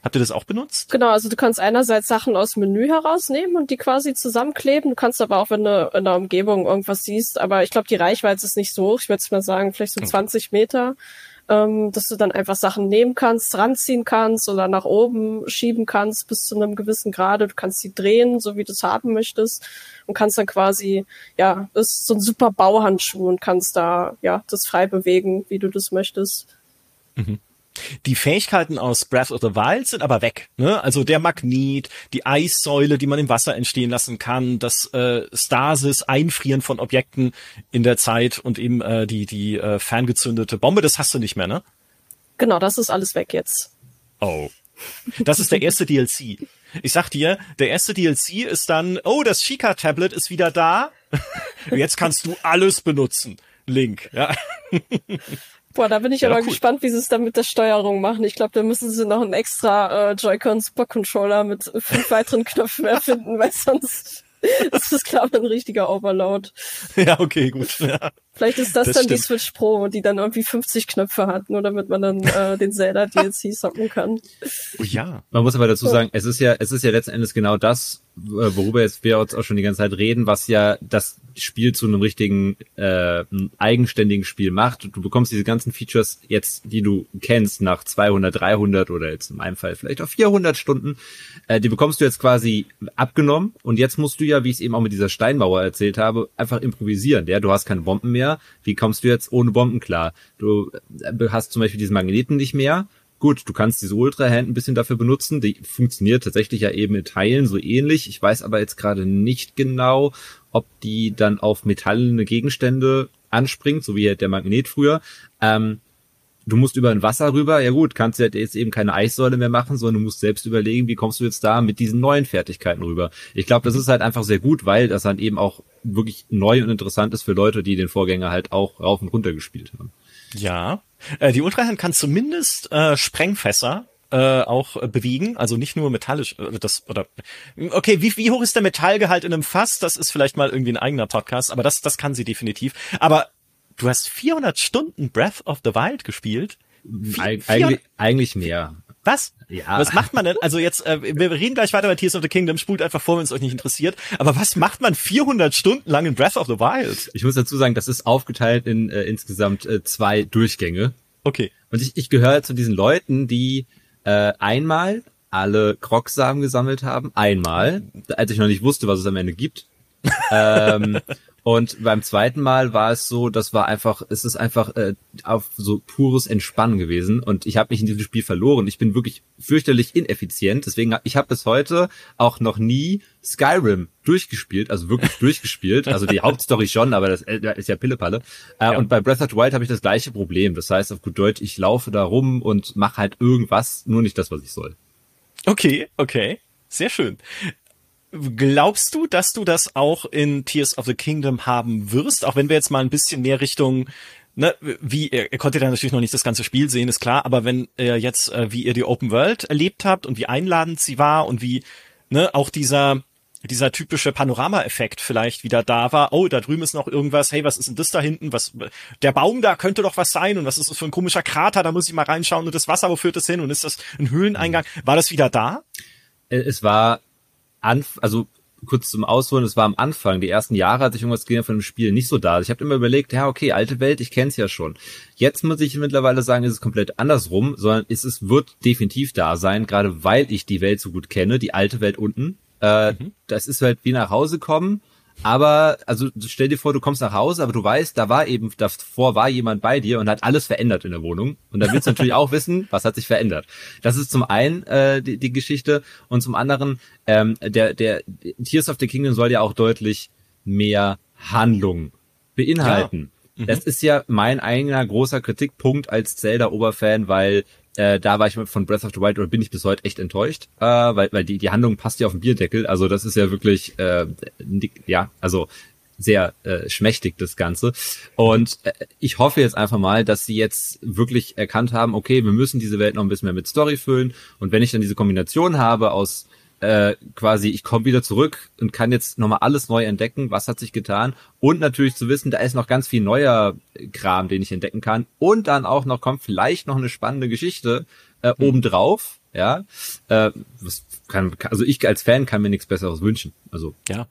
Habt ihr das auch benutzt? Genau, also du kannst einerseits Sachen aus dem Menü herausnehmen und die quasi zusammenkleben. Du kannst aber auch, wenn du in der Umgebung irgendwas siehst, aber ich glaube, die Reichweite ist nicht so hoch. Ich würde mal sagen, vielleicht so okay. 20 Meter, ähm, dass du dann einfach Sachen nehmen kannst, ranziehen kannst oder nach oben schieben kannst bis zu einem gewissen Grade. Du kannst sie drehen, so wie du es haben möchtest und kannst dann quasi, ja, das ist so ein super Bauhandschuh und kannst da, ja, das frei bewegen, wie du das möchtest. Mhm. Die Fähigkeiten aus Breath of the Wild sind aber weg. Ne? Also der Magnet, die Eissäule, die man im Wasser entstehen lassen kann, das äh, Stasis, Einfrieren von Objekten in der Zeit und eben äh, die, die äh, ferngezündete Bombe, das hast du nicht mehr, ne? Genau, das ist alles weg jetzt. Oh. Das ist der erste DLC. Ich sag dir, der erste DLC ist dann, oh, das Chica-Tablet ist wieder da. Jetzt kannst du alles benutzen. Link, ja. Boah, da bin ich ja, aber cool. gespannt, wie sie es dann mit der Steuerung machen. Ich glaube, da müssen sie noch einen extra äh, Joy-Con Super Controller mit fünf weiteren Knöpfen erfinden, weil sonst das ist, glaube ich, ein richtiger Overload. Ja, okay, gut. Ja. Vielleicht ist das, das dann stimmt. die Switch Pro, die dann irgendwie 50 Knöpfe hat, nur damit man dann äh, den Zelda DLC socken kann. Oh ja. Man muss aber dazu sagen, es ist ja, es ist ja letzten Endes genau das, worüber jetzt wir uns auch schon die ganze Zeit reden, was ja das Spiel zu einem richtigen äh, eigenständigen Spiel macht. Du bekommst diese ganzen Features jetzt, die du kennst, nach 200, 300 oder jetzt in meinem Fall vielleicht auch 400 Stunden, äh, die bekommst du jetzt quasi abgenommen und jetzt musst du ja, wie ich es eben auch mit dieser Steinmauer erzählt habe, einfach improvisieren. Ja, du hast keine Bomben mehr. Wie kommst du jetzt ohne Bomben klar? Du äh, hast zum Beispiel diesen Magneten nicht mehr Gut, du kannst diese Ultra-Hand ein bisschen dafür benutzen. Die funktioniert tatsächlich ja eben in Teilen so ähnlich. Ich weiß aber jetzt gerade nicht genau, ob die dann auf metallene Gegenstände anspringt, so wie der Magnet früher. Ähm, du musst über ein Wasser rüber. Ja gut, kannst du jetzt eben keine Eissäule mehr machen, sondern du musst selbst überlegen, wie kommst du jetzt da mit diesen neuen Fertigkeiten rüber. Ich glaube, das ist halt einfach sehr gut, weil das dann eben auch wirklich neu und interessant ist für Leute, die den Vorgänger halt auch rauf und runter gespielt haben. Ja, äh, die Ultrahand kann zumindest äh, Sprengfässer äh, auch äh, bewegen, also nicht nur metallisch, äh, das oder okay, wie, wie hoch ist der Metallgehalt in einem Fass? Das ist vielleicht mal irgendwie ein eigener Podcast, aber das das kann sie definitiv. Aber du hast 400 Stunden Breath of the Wild gespielt. Eig eigentlich, eigentlich mehr. Was? Ja. Was macht man denn? Also jetzt, äh, wir reden gleich weiter bei Tears of the Kingdom, spult einfach vor, wenn es euch nicht interessiert. Aber was macht man 400 Stunden lang in Breath of the Wild? Ich muss dazu sagen, das ist aufgeteilt in äh, insgesamt äh, zwei Durchgänge. Okay. Und ich, ich gehöre zu diesen Leuten, die äh, einmal alle Krogsamen gesammelt haben, einmal, als ich noch nicht wusste, was es am Ende gibt. ähm, und beim zweiten Mal war es so, das war einfach, es ist einfach äh, auf so pures Entspannen gewesen und ich habe mich in diesem Spiel verloren. Ich bin wirklich fürchterlich ineffizient, deswegen ich habe bis heute auch noch nie Skyrim durchgespielt, also wirklich durchgespielt, also die Hauptstory schon, aber das äh, ist ja Pillepalle. Äh, ja. Und bei Breath of the Wild habe ich das gleiche Problem. Das heißt auf gut Deutsch, ich laufe da rum und mache halt irgendwas, nur nicht das, was ich soll. Okay, okay. Sehr schön. Glaubst du, dass du das auch in Tears of the Kingdom haben wirst, auch wenn wir jetzt mal ein bisschen mehr Richtung ne, wie, ihr, ihr konntet ja natürlich noch nicht das ganze Spiel sehen, ist klar, aber wenn ihr jetzt, äh, wie ihr die Open World erlebt habt und wie einladend sie war und wie, ne, auch dieser, dieser typische Panorama-Effekt vielleicht wieder da war. Oh, da drüben ist noch irgendwas. Hey, was ist denn das da hinten? Was, der Baum da könnte doch was sein. Und was ist das für ein komischer Krater? Da muss ich mal reinschauen. Und das Wasser, wo führt das hin? Und ist das ein Höhleneingang? War das wieder da? Äh, es war, anf also kurz zum Ausholen, es war am Anfang, die ersten Jahre hatte ich irgendwas gesehen von dem Spiel nicht so da. Ich habe immer überlegt, ja, okay, alte Welt, ich kenn's ja schon. Jetzt muss ich mittlerweile sagen, ist es komplett andersrum, sondern ist es wird definitiv da sein, gerade weil ich die Welt so gut kenne, die alte Welt unten äh, mhm. Das ist halt wie nach Hause kommen. Aber, also stell dir vor, du kommst nach Hause, aber du weißt, da war eben, davor war jemand bei dir und hat alles verändert in der Wohnung. Und da willst du natürlich auch wissen, was hat sich verändert. Das ist zum einen äh, die, die Geschichte und zum anderen, ähm, der, der Tears of the Kingdom soll ja auch deutlich mehr Handlung beinhalten. Ja. Mhm. Das ist ja mein eigener großer Kritikpunkt als Zelda-Oberfan, weil äh, da war ich von Breath of the Wild oder bin ich bis heute echt enttäuscht, äh, weil, weil die, die Handlung passt ja auf den Bierdeckel. Also das ist ja wirklich, äh, ja, also sehr äh, schmächtig das Ganze. Und äh, ich hoffe jetzt einfach mal, dass sie jetzt wirklich erkannt haben, okay, wir müssen diese Welt noch ein bisschen mehr mit Story füllen. Und wenn ich dann diese Kombination habe aus äh, quasi, ich komme wieder zurück und kann jetzt nochmal alles neu entdecken, was hat sich getan. Und natürlich zu wissen, da ist noch ganz viel neuer Kram, den ich entdecken kann. Und dann auch noch kommt vielleicht noch eine spannende Geschichte äh, mhm. obendrauf, ja, äh, was kann, also ich als Fan kann mir nichts Besseres wünschen, also ja.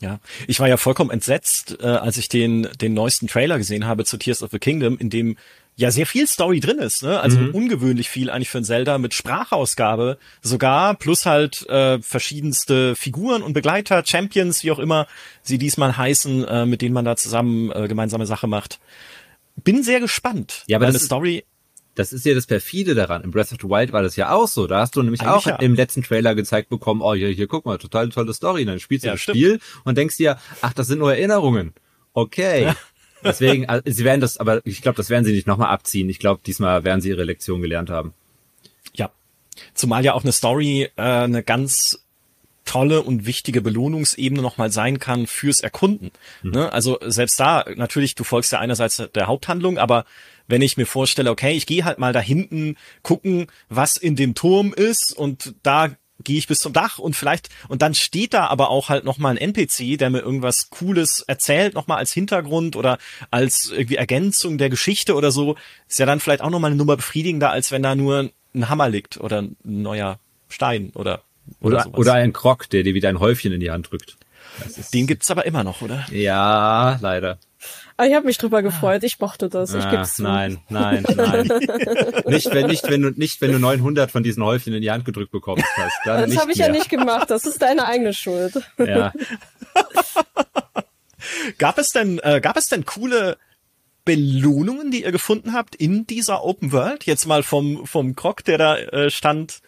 Ja, ich war ja vollkommen entsetzt, äh, als ich den den neuesten Trailer gesehen habe zu Tears of the Kingdom, in dem ja sehr viel Story drin ist, ne? Also mhm. ungewöhnlich viel eigentlich für ein Zelda mit Sprachausgabe sogar, plus halt äh, verschiedenste Figuren und Begleiter, Champions, wie auch immer sie diesmal heißen, äh, mit denen man da zusammen äh, gemeinsame Sache macht. Bin sehr gespannt. Ja, aber das Story das ist ja das perfide daran. Im Breath of the Wild war das ja auch so. Da hast du nämlich Eigentlich auch ja. im letzten Trailer gezeigt bekommen, oh hier, hier, guck mal, total tolle Story. Und dann spielst du ja, das stimmt. Spiel und denkst dir, ach, das sind nur Erinnerungen. Okay. Deswegen, also, sie werden das, aber ich glaube, das werden sie nicht nochmal abziehen. Ich glaube, diesmal werden sie ihre Lektion gelernt haben. Ja. Zumal ja auch eine Story äh, eine ganz tolle und wichtige Belohnungsebene nochmal sein kann fürs Erkunden. Mhm. Ne? Also selbst da, natürlich, du folgst ja einerseits der Haupthandlung, aber wenn ich mir vorstelle, okay, ich gehe halt mal da hinten gucken, was in dem Turm ist und da gehe ich bis zum Dach und vielleicht, und dann steht da aber auch halt nochmal ein NPC, der mir irgendwas Cooles erzählt, nochmal als Hintergrund oder als irgendwie Ergänzung der Geschichte oder so, ist ja dann vielleicht auch nochmal eine Nummer befriedigender, als wenn da nur ein Hammer liegt oder ein neuer Stein oder oder, oder, oder ein Krog, der dir wieder ein Häufchen in die Hand drückt. Den gibt's aber immer noch, oder? Ja, leider. Ah, ich habe mich drüber gefreut. Ich mochte das. Ich ah, geb's zu. Nein, nein, nein. nicht wenn nicht wenn du nicht wenn du 900 von diesen Häufchen in die Hand gedrückt bekommst hast. Dann das habe ich mehr. ja nicht gemacht. Das ist deine eigene Schuld. Ja. gab es denn äh, gab es denn coole Belohnungen, die ihr gefunden habt in dieser Open World? Jetzt mal vom vom Krog, der da äh, stand,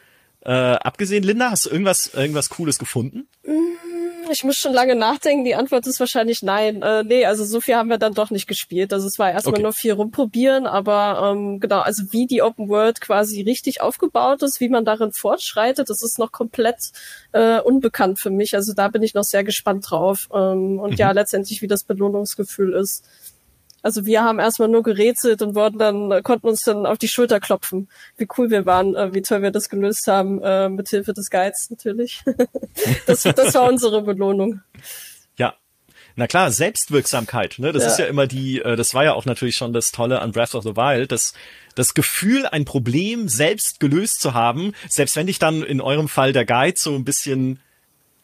äh, abgesehen. Linda, hast du irgendwas irgendwas Cooles gefunden? Mm ich muss schon lange nachdenken. Die Antwort ist wahrscheinlich nein. Äh, nee, also so viel haben wir dann doch nicht gespielt. Also es war erstmal okay. nur viel rumprobieren, aber ähm, genau, also wie die Open World quasi richtig aufgebaut ist, wie man darin fortschreitet, das ist noch komplett äh, unbekannt für mich. Also da bin ich noch sehr gespannt drauf. Ähm, und mhm. ja, letztendlich, wie das Belohnungsgefühl ist. Also wir haben erstmal nur gerätselt und wurden dann, konnten uns dann auf die Schulter klopfen, wie cool wir waren, äh, wie toll wir das gelöst haben, äh, mit Hilfe des Guides natürlich. das, das war unsere Belohnung. Ja. Na klar, Selbstwirksamkeit, ne? Das ja. ist ja immer die, äh, das war ja auch natürlich schon das Tolle an Breath of the Wild, das, das Gefühl, ein Problem selbst gelöst zu haben, selbst wenn dich dann in eurem Fall der Guide so ein bisschen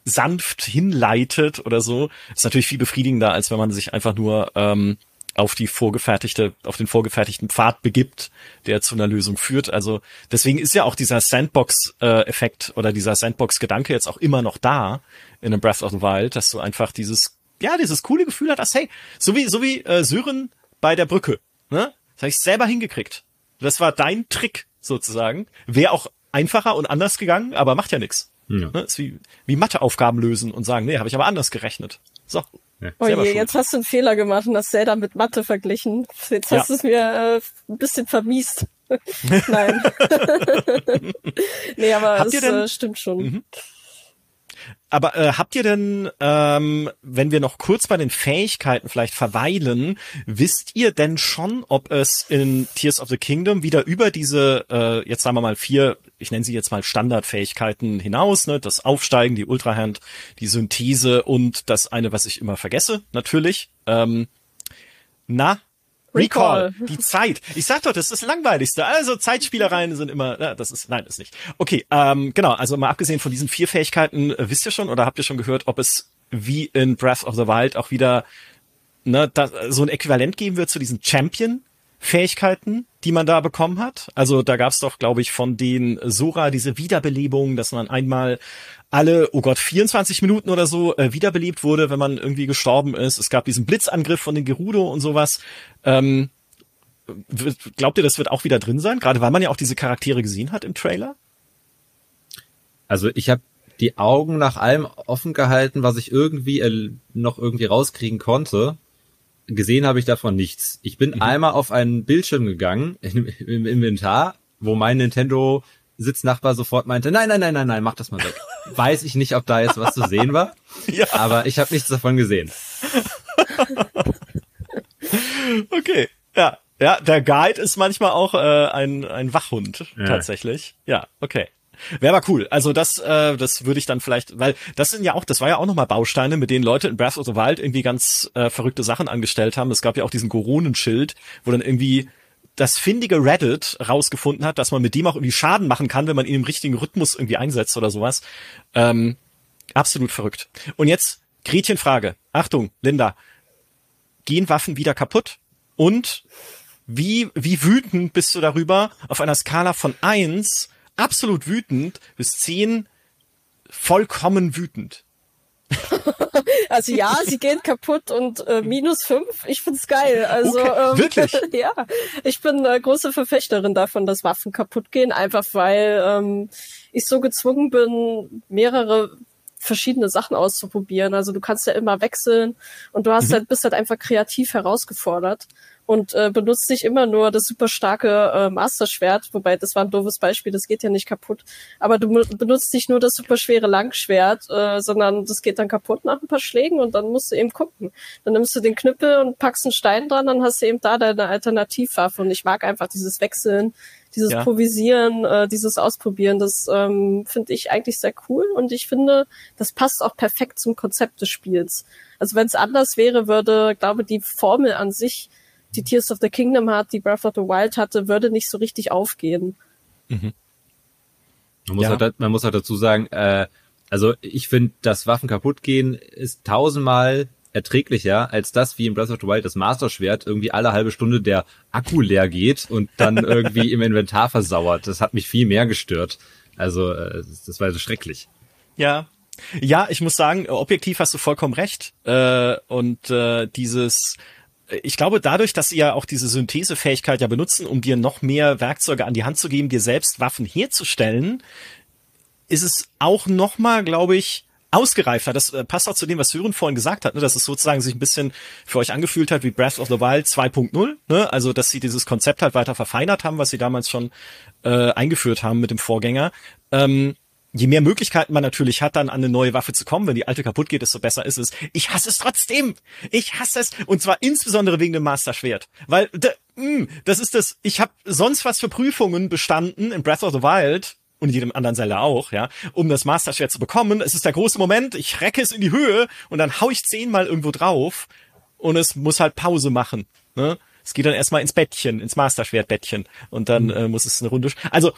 sanft hinleitet oder so, ist natürlich viel befriedigender, als wenn man sich einfach nur ähm, auf die vorgefertigte, auf den vorgefertigten Pfad begibt, der zu einer Lösung führt. Also deswegen ist ja auch dieser Sandbox-Effekt oder dieser Sandbox-Gedanke jetzt auch immer noch da in einem Breath of the Wild, dass du einfach dieses, ja, dieses coole Gefühl hast, hey, so wie, so wie äh, Syren bei der Brücke, ne? Das habe ich selber hingekriegt. Das war dein Trick sozusagen. Wäre auch einfacher und anders gegangen, aber macht ja nichts. Ja. Ne? Ist wie, wie Matheaufgaben lösen und sagen, nee, habe ich aber anders gerechnet. So. Ja, oh je, jetzt hast du einen Fehler gemacht und hast Zelda mit Mathe verglichen. Jetzt hast ja. du es mir äh, ein bisschen vermiest. Nein. nee, aber es äh, stimmt schon. Mhm. Aber äh, habt ihr denn, ähm, wenn wir noch kurz bei den Fähigkeiten vielleicht verweilen, wisst ihr denn schon, ob es in Tears of the Kingdom wieder über diese, äh, jetzt sagen wir mal vier, ich nenne sie jetzt mal Standardfähigkeiten hinaus, ne, das Aufsteigen, die Ultrahand, die Synthese und das eine, was ich immer vergesse, natürlich. Ähm, na, Recall. Recall. Die Zeit. Ich sag doch, das ist das Langweiligste. Also Zeitspielereien sind immer, ja, das ist, nein, ist nicht. Okay, ähm, genau, also mal abgesehen von diesen vier Fähigkeiten, äh, wisst ihr schon oder habt ihr schon gehört, ob es wie in Breath of the Wild auch wieder ne, da, so ein Äquivalent geben wird zu diesen Champion Fähigkeiten, die man da bekommen hat. Also da gab's doch, glaube ich, von den Sora diese Wiederbelebung, dass man einmal alle, oh Gott, 24 Minuten oder so äh, wiederbelebt wurde, wenn man irgendwie gestorben ist. Es gab diesen Blitzangriff von den Gerudo und sowas. Ähm, glaubt ihr, das wird auch wieder drin sein? Gerade weil man ja auch diese Charaktere gesehen hat im Trailer? Also ich habe die Augen nach allem offen gehalten, was ich irgendwie äh, noch irgendwie rauskriegen konnte gesehen habe ich davon nichts. Ich bin mhm. einmal auf einen Bildschirm gegangen im, im Inventar, wo mein Nintendo Sitznachbar sofort meinte, nein, nein, nein, nein, nein, mach das mal weg. Weiß ich nicht, ob da jetzt was zu sehen war, ja. aber ich habe nichts davon gesehen. okay, ja. Ja, der Guide ist manchmal auch äh, ein, ein Wachhund, ja. tatsächlich. Ja, okay. Wäre aber cool. Also das, äh, das würde ich dann vielleicht, weil das sind ja auch, das war ja auch nochmal Bausteine, mit denen Leute in Breath of the Wild irgendwie ganz äh, verrückte Sachen angestellt haben. Es gab ja auch diesen Goronenschild, wo dann irgendwie das findige Reddit rausgefunden hat, dass man mit dem auch irgendwie Schaden machen kann, wenn man ihn im richtigen Rhythmus irgendwie einsetzt oder sowas. Ähm, absolut verrückt. Und jetzt Gretchenfrage. Achtung, Linda. Gehen Waffen wieder kaputt? Und wie, wie wütend bist du darüber auf einer Skala von eins absolut wütend bis zehn vollkommen wütend. also ja, sie gehen kaputt und äh, minus fünf, ich find's geil. Also okay, ähm, wirklich? ja, ich bin äh, große Verfechterin davon, dass Waffen kaputt gehen, einfach weil ähm, ich so gezwungen bin, mehrere verschiedene Sachen auszuprobieren. Also du kannst ja immer wechseln und du hast mhm. halt bist halt einfach kreativ herausgefordert und äh, benutzt nicht immer nur das super starke äh, Master-Schwert, wobei das war ein doofes Beispiel, das geht ja nicht kaputt. Aber du benutzt nicht nur das super schwere Langschwert, äh, sondern das geht dann kaputt nach ein paar Schlägen und dann musst du eben gucken. Dann nimmst du den Knüppel und packst einen Stein dran, dann hast du eben da deine Alternativwaffe. Und ich mag einfach dieses Wechseln, dieses ja. Provisieren, äh, dieses Ausprobieren, das ähm, finde ich eigentlich sehr cool und ich finde, das passt auch perfekt zum Konzept des Spiels. Also wenn es anders wäre, würde, glaube die Formel an sich die Tears of the Kingdom hat, die Breath of the Wild hatte, würde nicht so richtig aufgehen. Mhm. Man, muss ja. halt, man muss halt dazu sagen, äh, also ich finde, das Waffen kaputt gehen ist tausendmal erträglicher als das, wie in Breath of the Wild das Master Schwert irgendwie alle halbe Stunde der Akku leer geht und dann irgendwie im Inventar versauert. Das hat mich viel mehr gestört. Also äh, das war so schrecklich. Ja, ja, ich muss sagen, objektiv hast du vollkommen recht. Äh, und äh, dieses ich glaube, dadurch, dass sie ja auch diese Synthesefähigkeit ja benutzen, um dir noch mehr Werkzeuge an die Hand zu geben, dir selbst Waffen herzustellen, ist es auch nochmal, glaube ich, ausgereifter. Das äh, passt auch zu dem, was Sören vorhin gesagt hat, ne? dass es sozusagen sich ein bisschen für euch angefühlt hat wie Breath of the Wild 2.0. Ne? Also, dass sie dieses Konzept halt weiter verfeinert haben, was sie damals schon äh, eingeführt haben mit dem Vorgänger. Ähm, je mehr Möglichkeiten man natürlich hat, dann an eine neue Waffe zu kommen, wenn die alte kaputt geht, desto besser ist es. Ich hasse es trotzdem. Ich hasse es. Und zwar insbesondere wegen dem Master-Schwert. Weil, mh, das ist das, ich habe sonst was für Prüfungen bestanden in Breath of the Wild und jedem anderen Zelda auch, ja, um das Master-Schwert zu bekommen. Es ist der große Moment, ich recke es in die Höhe und dann hau ich zehnmal irgendwo drauf und es muss halt Pause machen. Ne? Es geht dann erstmal ins Bettchen, ins Master-Schwert-Bettchen und dann mhm. äh, muss es eine Runde. Also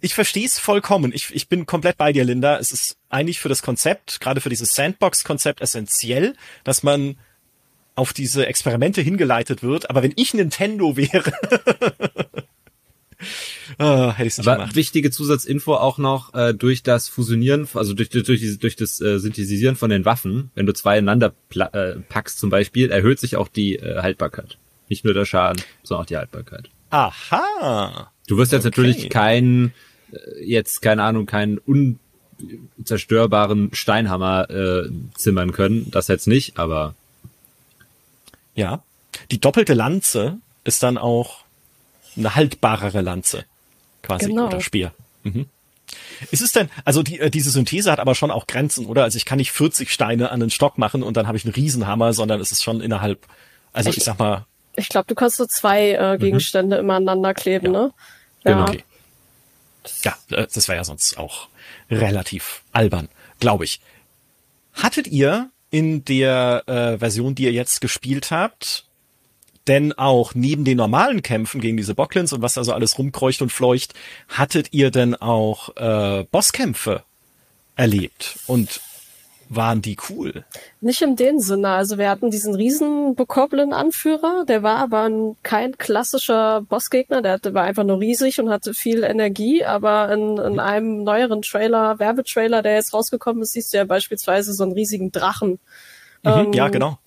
ich verstehe es vollkommen. Ich, ich bin komplett bei dir, Linda. Es ist eigentlich für das Konzept, gerade für dieses Sandbox-Konzept essentiell, dass man auf diese Experimente hingeleitet wird. Aber wenn ich Nintendo wäre, oh, hätte ich nicht Aber gemacht. wichtige Zusatzinfo auch noch äh, durch das Fusionieren, also durch durch, durch, durch das äh, Synthetisieren von den Waffen, wenn du zwei ineinander äh, packst zum Beispiel, erhöht sich auch die äh, Haltbarkeit. Nicht nur der Schaden, sondern auch die Haltbarkeit. Aha. Du wirst jetzt okay. natürlich keinen, äh, jetzt keine Ahnung, keinen unzerstörbaren Steinhammer äh, zimmern können. Das jetzt nicht, aber. Ja. Die doppelte Lanze ist dann auch eine haltbarere Lanze. Quasi. Genau. Oder Speer. Mhm. Ist es denn, also die, äh, diese Synthese hat aber schon auch Grenzen, oder? Also ich kann nicht 40 Steine an den Stock machen und dann habe ich einen Riesenhammer, sondern es ist schon innerhalb, also ich, ich sag mal. Ich glaube, du kannst so zwei äh, mhm. Gegenstände mhm. immer aneinander kleben, ja. ne? Ja. Genau. Okay. Ja, äh, das wäre ja sonst auch relativ albern, glaube ich. Hattet ihr in der äh, Version, die ihr jetzt gespielt habt, denn auch neben den normalen Kämpfen gegen diese Bocklins und was da so alles rumkreucht und fleucht, hattet ihr denn auch äh, Bosskämpfe erlebt? Und waren die cool? Nicht in dem Sinne. Also wir hatten diesen riesen Bokoblin-Anführer, der war aber ein, kein klassischer Bossgegner, der, war einfach nur riesig und hatte viel Energie, aber in, in einem neueren Trailer, Werbetrailer, der jetzt rausgekommen ist, siehst du ja beispielsweise so einen riesigen Drachen. Mhm, ähm, ja, genau.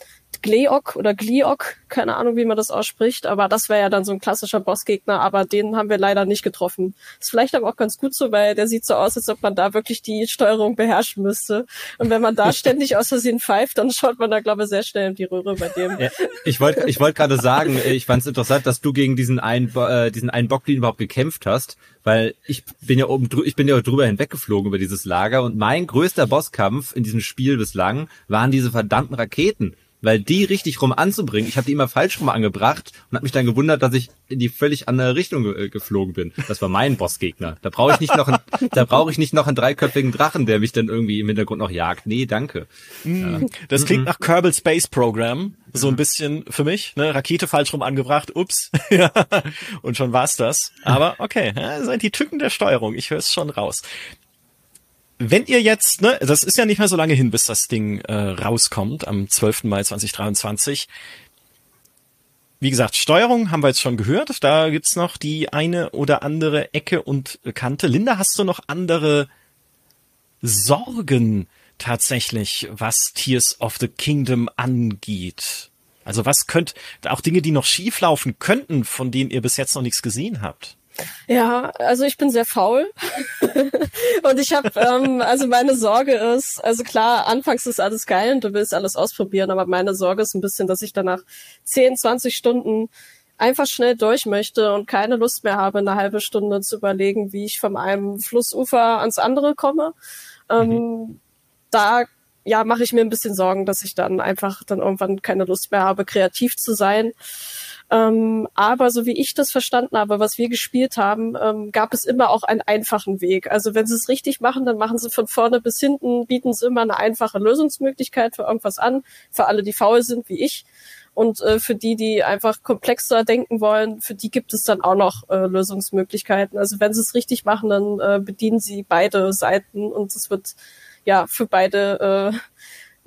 Gleok oder Gliok, keine Ahnung, wie man das ausspricht, aber das wäre ja dann so ein klassischer Bossgegner, aber den haben wir leider nicht getroffen. Ist vielleicht aber auch ganz gut so, weil der sieht so aus, als ob man da wirklich die Steuerung beherrschen müsste. Und wenn man da ständig aus Versehen pfeift, dann schaut man da, glaube ich, sehr schnell in die Röhre bei dem. Ja, ich wollte ich wollte gerade sagen, ich fand es interessant, dass du gegen diesen einen, äh, diesen einen Bocklin überhaupt gekämpft hast, weil ich bin ja oben ich bin ja drüber hinweggeflogen über dieses Lager und mein größter Bosskampf in diesem Spiel bislang waren diese verdammten Raketen weil die richtig rum anzubringen, ich habe die immer falsch rum angebracht und habe mich dann gewundert, dass ich in die völlig andere Richtung ge geflogen bin. Das war mein Bossgegner. Da brauche ich nicht noch einen, da brauche ich nicht noch einen dreiköpfigen Drachen, der mich dann irgendwie im Hintergrund noch jagt. Nee, danke. Mm, das klingt nach Kerbal Space Program, so ein bisschen für mich, ne? Rakete falsch rum angebracht, ups. und schon war's das. Aber okay, ja, sind die Tücken der Steuerung, ich höre es schon raus wenn ihr jetzt, ne, das ist ja nicht mehr so lange hin, bis das Ding äh, rauskommt, am 12. Mai 2023. Wie gesagt, Steuerung haben wir jetzt schon gehört. Da gibt's noch die eine oder andere Ecke und Kante. Linda, hast du noch andere Sorgen tatsächlich, was Tears of the Kingdom angeht? Also was könnt, auch Dinge, die noch schieflaufen könnten, von denen ihr bis jetzt noch nichts gesehen habt? Ja, also ich bin sehr faul und ich habe, ähm, also meine Sorge ist, also klar, anfangs ist alles geil und du willst alles ausprobieren, aber meine Sorge ist ein bisschen, dass ich danach 10, 20 Stunden einfach schnell durch möchte und keine Lust mehr habe, eine halbe Stunde zu überlegen, wie ich von einem Flussufer ans andere komme. Ähm, mhm. Da ja, mache ich mir ein bisschen Sorgen, dass ich dann einfach dann irgendwann keine Lust mehr habe, kreativ zu sein. Ähm, aber so wie ich das verstanden habe, was wir gespielt haben, ähm, gab es immer auch einen einfachen Weg. Also wenn sie es richtig machen, dann machen sie von vorne bis hinten, bieten sie immer eine einfache Lösungsmöglichkeit für irgendwas an, für alle, die faul sind wie ich. Und äh, für die, die einfach komplexer denken wollen, für die gibt es dann auch noch äh, Lösungsmöglichkeiten. Also wenn sie es richtig machen, dann äh, bedienen sie beide Seiten und es wird ja für beide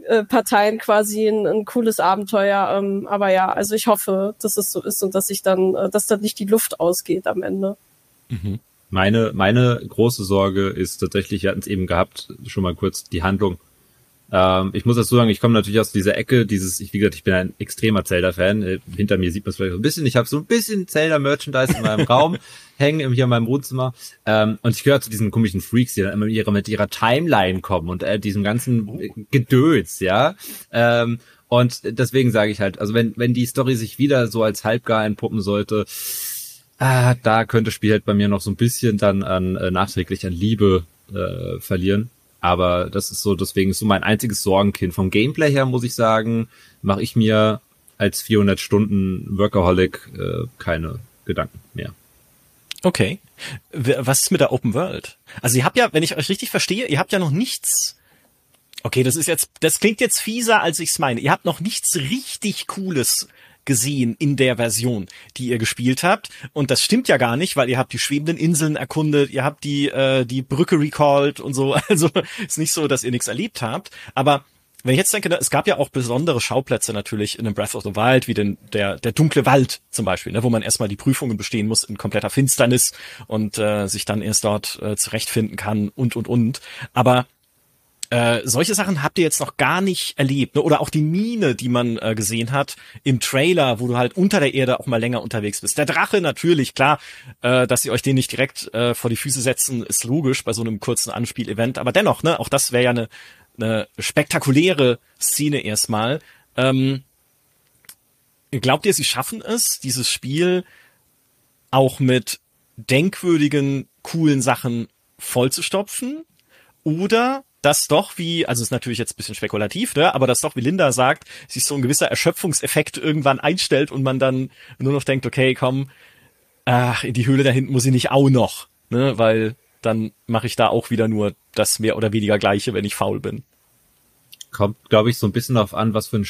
äh, Parteien quasi ein, ein cooles Abenteuer. Ähm, aber ja, also ich hoffe, dass es so ist und dass ich dann, äh, dass dann nicht die Luft ausgeht am Ende. Mhm. Meine, meine große Sorge ist tatsächlich, wir hatten es eben gehabt, schon mal kurz die Handlung. Ähm, ich muss dazu sagen, ich komme natürlich aus dieser Ecke, dieses, ich, wie gesagt, ich bin ein extremer Zelda-Fan. Äh, hinter mir sieht man es vielleicht so ein bisschen. Ich habe so ein bisschen Zelda-Merchandise in meinem Raum hängen, hier in meinem Wohnzimmer. Ähm, und ich gehöre zu diesen komischen Freaks, die dann immer mit ihrer, mit ihrer Timeline kommen und äh, diesem ganzen Gedöns, ja. Ähm, und deswegen sage ich halt, also wenn, wenn die Story sich wieder so als halbgar entpuppen sollte, ah, da könnte das Spiel halt bei mir noch so ein bisschen dann an äh, nachträglich an Liebe äh, verlieren. Aber das ist so, deswegen ist so mein einziges Sorgenkind. Vom Gameplay her muss ich sagen, mache ich mir als 400 Stunden Workaholic äh, keine Gedanken mehr. Okay. Was ist mit der Open World? Also ihr habt ja, wenn ich euch richtig verstehe, ihr habt ja noch nichts. Okay, das ist jetzt, das klingt jetzt fieser, als ich's meine. Ihr habt noch nichts richtig Cooles gesehen in der Version, die ihr gespielt habt. Und das stimmt ja gar nicht, weil ihr habt die schwebenden Inseln erkundet, ihr habt die, äh, die Brücke recalled und so. Also ist nicht so, dass ihr nichts erlebt habt. Aber wenn ich jetzt denke, es gab ja auch besondere Schauplätze natürlich in dem Breath of the Wild, wie den, der, der dunkle Wald zum Beispiel, ne, wo man erstmal die Prüfungen bestehen muss in kompletter Finsternis und äh, sich dann erst dort äh, zurechtfinden kann und, und, und. Aber äh, solche Sachen habt ihr jetzt noch gar nicht erlebt. Ne? Oder auch die Mine, die man äh, gesehen hat im Trailer, wo du halt unter der Erde auch mal länger unterwegs bist. Der Drache natürlich, klar, äh, dass sie euch den nicht direkt äh, vor die Füße setzen, ist logisch bei so einem kurzen Anspielevent. Aber dennoch, ne, auch das wäre ja eine, eine spektakuläre Szene erstmal. Ähm, glaubt ihr, sie schaffen es, dieses Spiel auch mit denkwürdigen, coolen Sachen vollzustopfen oder das doch wie, also ist natürlich jetzt ein bisschen spekulativ, ne, aber das doch wie Linda sagt, sich so ein gewisser Erschöpfungseffekt irgendwann einstellt und man dann nur noch denkt, okay, komm, ach, in die Höhle da hinten muss ich nicht auch noch, ne, weil dann mache ich da auch wieder nur das mehr oder weniger gleiche, wenn ich faul bin. Kommt, glaube ich, so ein bisschen darauf an, was für ein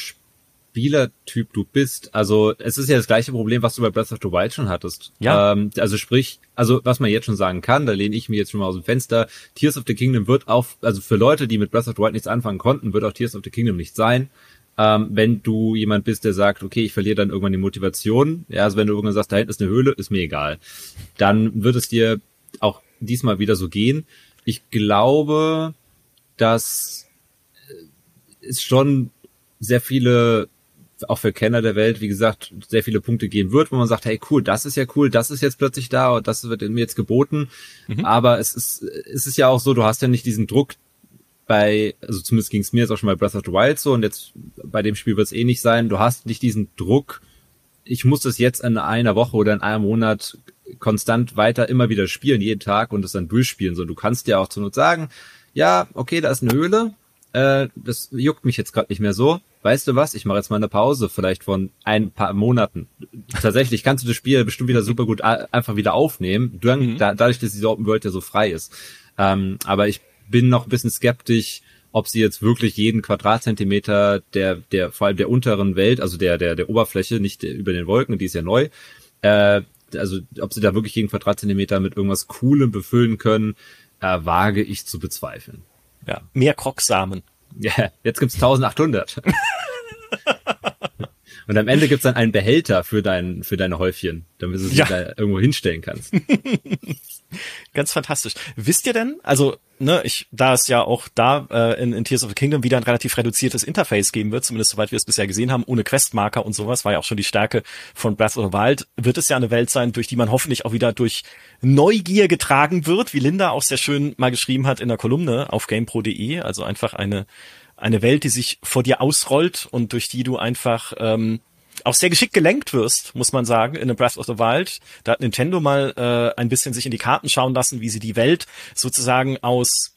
Spielertyp du bist. Also es ist ja das gleiche Problem, was du bei Breath of the Wild schon hattest. Ja. Ähm, also sprich, also was man jetzt schon sagen kann, da lehne ich mir jetzt schon mal aus dem Fenster, Tears of the Kingdom wird auch, also für Leute, die mit Breath of the Wild nichts anfangen konnten, wird auch Tears of the Kingdom nicht sein. Ähm, wenn du jemand bist, der sagt, okay, ich verliere dann irgendwann die Motivation, ja, also wenn du irgendwann sagst, da hinten ist eine Höhle, ist mir egal, dann wird es dir auch diesmal wieder so gehen. Ich glaube, dass es schon sehr viele auch für Kenner der Welt, wie gesagt, sehr viele Punkte geben wird, wo man sagt, hey cool, das ist ja cool, das ist jetzt plötzlich da und das wird mir jetzt geboten. Mhm. Aber es ist, es ist ja auch so, du hast ja nicht diesen Druck bei, also zumindest ging es mir jetzt auch schon bei Breath of the Wild so und jetzt bei dem Spiel wird es eh nicht sein, du hast nicht diesen Druck, ich muss das jetzt in einer Woche oder in einem Monat konstant weiter immer wieder spielen, jeden Tag und das dann durchspielen. So, du kannst ja auch zur Not sagen, ja, okay, da ist eine Höhle, äh, das juckt mich jetzt gerade nicht mehr so. Weißt du was? Ich mache jetzt mal eine Pause, vielleicht von ein paar Monaten. Tatsächlich kannst du das Spiel bestimmt wieder super gut einfach wieder aufnehmen, mhm. dadurch, dass diese Open World ja so frei ist. Ähm, aber ich bin noch ein bisschen skeptisch, ob sie jetzt wirklich jeden Quadratzentimeter der, der, vor allem der unteren Welt, also der, der, der Oberfläche, nicht über den Wolken, die ist ja neu, äh, also ob sie da wirklich jeden Quadratzentimeter mit irgendwas Coolem befüllen können, äh, wage ich zu bezweifeln. Ja, mehr Krocksamen. Ja, jetzt gibt's 1800. Und am Ende gibt's dann einen Behälter für dein, für deine Häufchen, damit du sie ja. da irgendwo hinstellen kannst. Ganz fantastisch. Wisst ihr denn, also, ne, ich, da es ja auch da äh, in, in Tears of the Kingdom wieder ein relativ reduziertes Interface geben wird, zumindest soweit wir es bisher gesehen haben, ohne Questmarker und sowas, war ja auch schon die Stärke von Breath of the Wild, wird es ja eine Welt sein, durch die man hoffentlich auch wieder durch Neugier getragen wird, wie Linda auch sehr schön mal geschrieben hat in der Kolumne auf gamepro.de, also einfach eine, eine Welt, die sich vor dir ausrollt und durch die du einfach ähm, auch sehr geschickt gelenkt wirst, muss man sagen, in A Breath of the Wild. Da hat Nintendo mal äh, ein bisschen sich in die Karten schauen lassen, wie sie die Welt sozusagen aus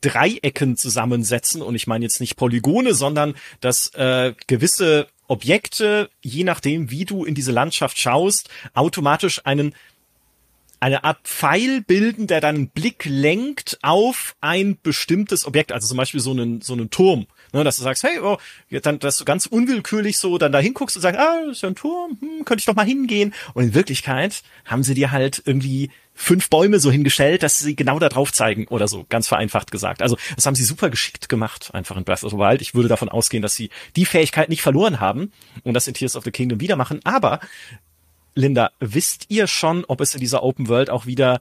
Dreiecken zusammensetzen. Und ich meine jetzt nicht Polygone, sondern dass äh, gewisse Objekte, je nachdem, wie du in diese Landschaft schaust, automatisch einen eine Art Pfeil bilden, der deinen Blick lenkt auf ein bestimmtes Objekt, also zum Beispiel so einen, so einen Turm. Ne, dass du sagst, hey, oh, dann, dass du ganz unwillkürlich so dann da hinguckst und sagst, ah, das ist ja ein Turm, hm, könnte ich doch mal hingehen. Und in Wirklichkeit haben sie dir halt irgendwie fünf Bäume so hingestellt, dass sie genau da drauf zeigen oder so, ganz vereinfacht gesagt. Also das haben sie super geschickt gemacht, einfach in Breath of the Wild. Ich würde davon ausgehen, dass sie die Fähigkeit nicht verloren haben und das in Tears of the Kingdom wieder machen. Aber Linda, wisst ihr schon, ob es in dieser Open World auch wieder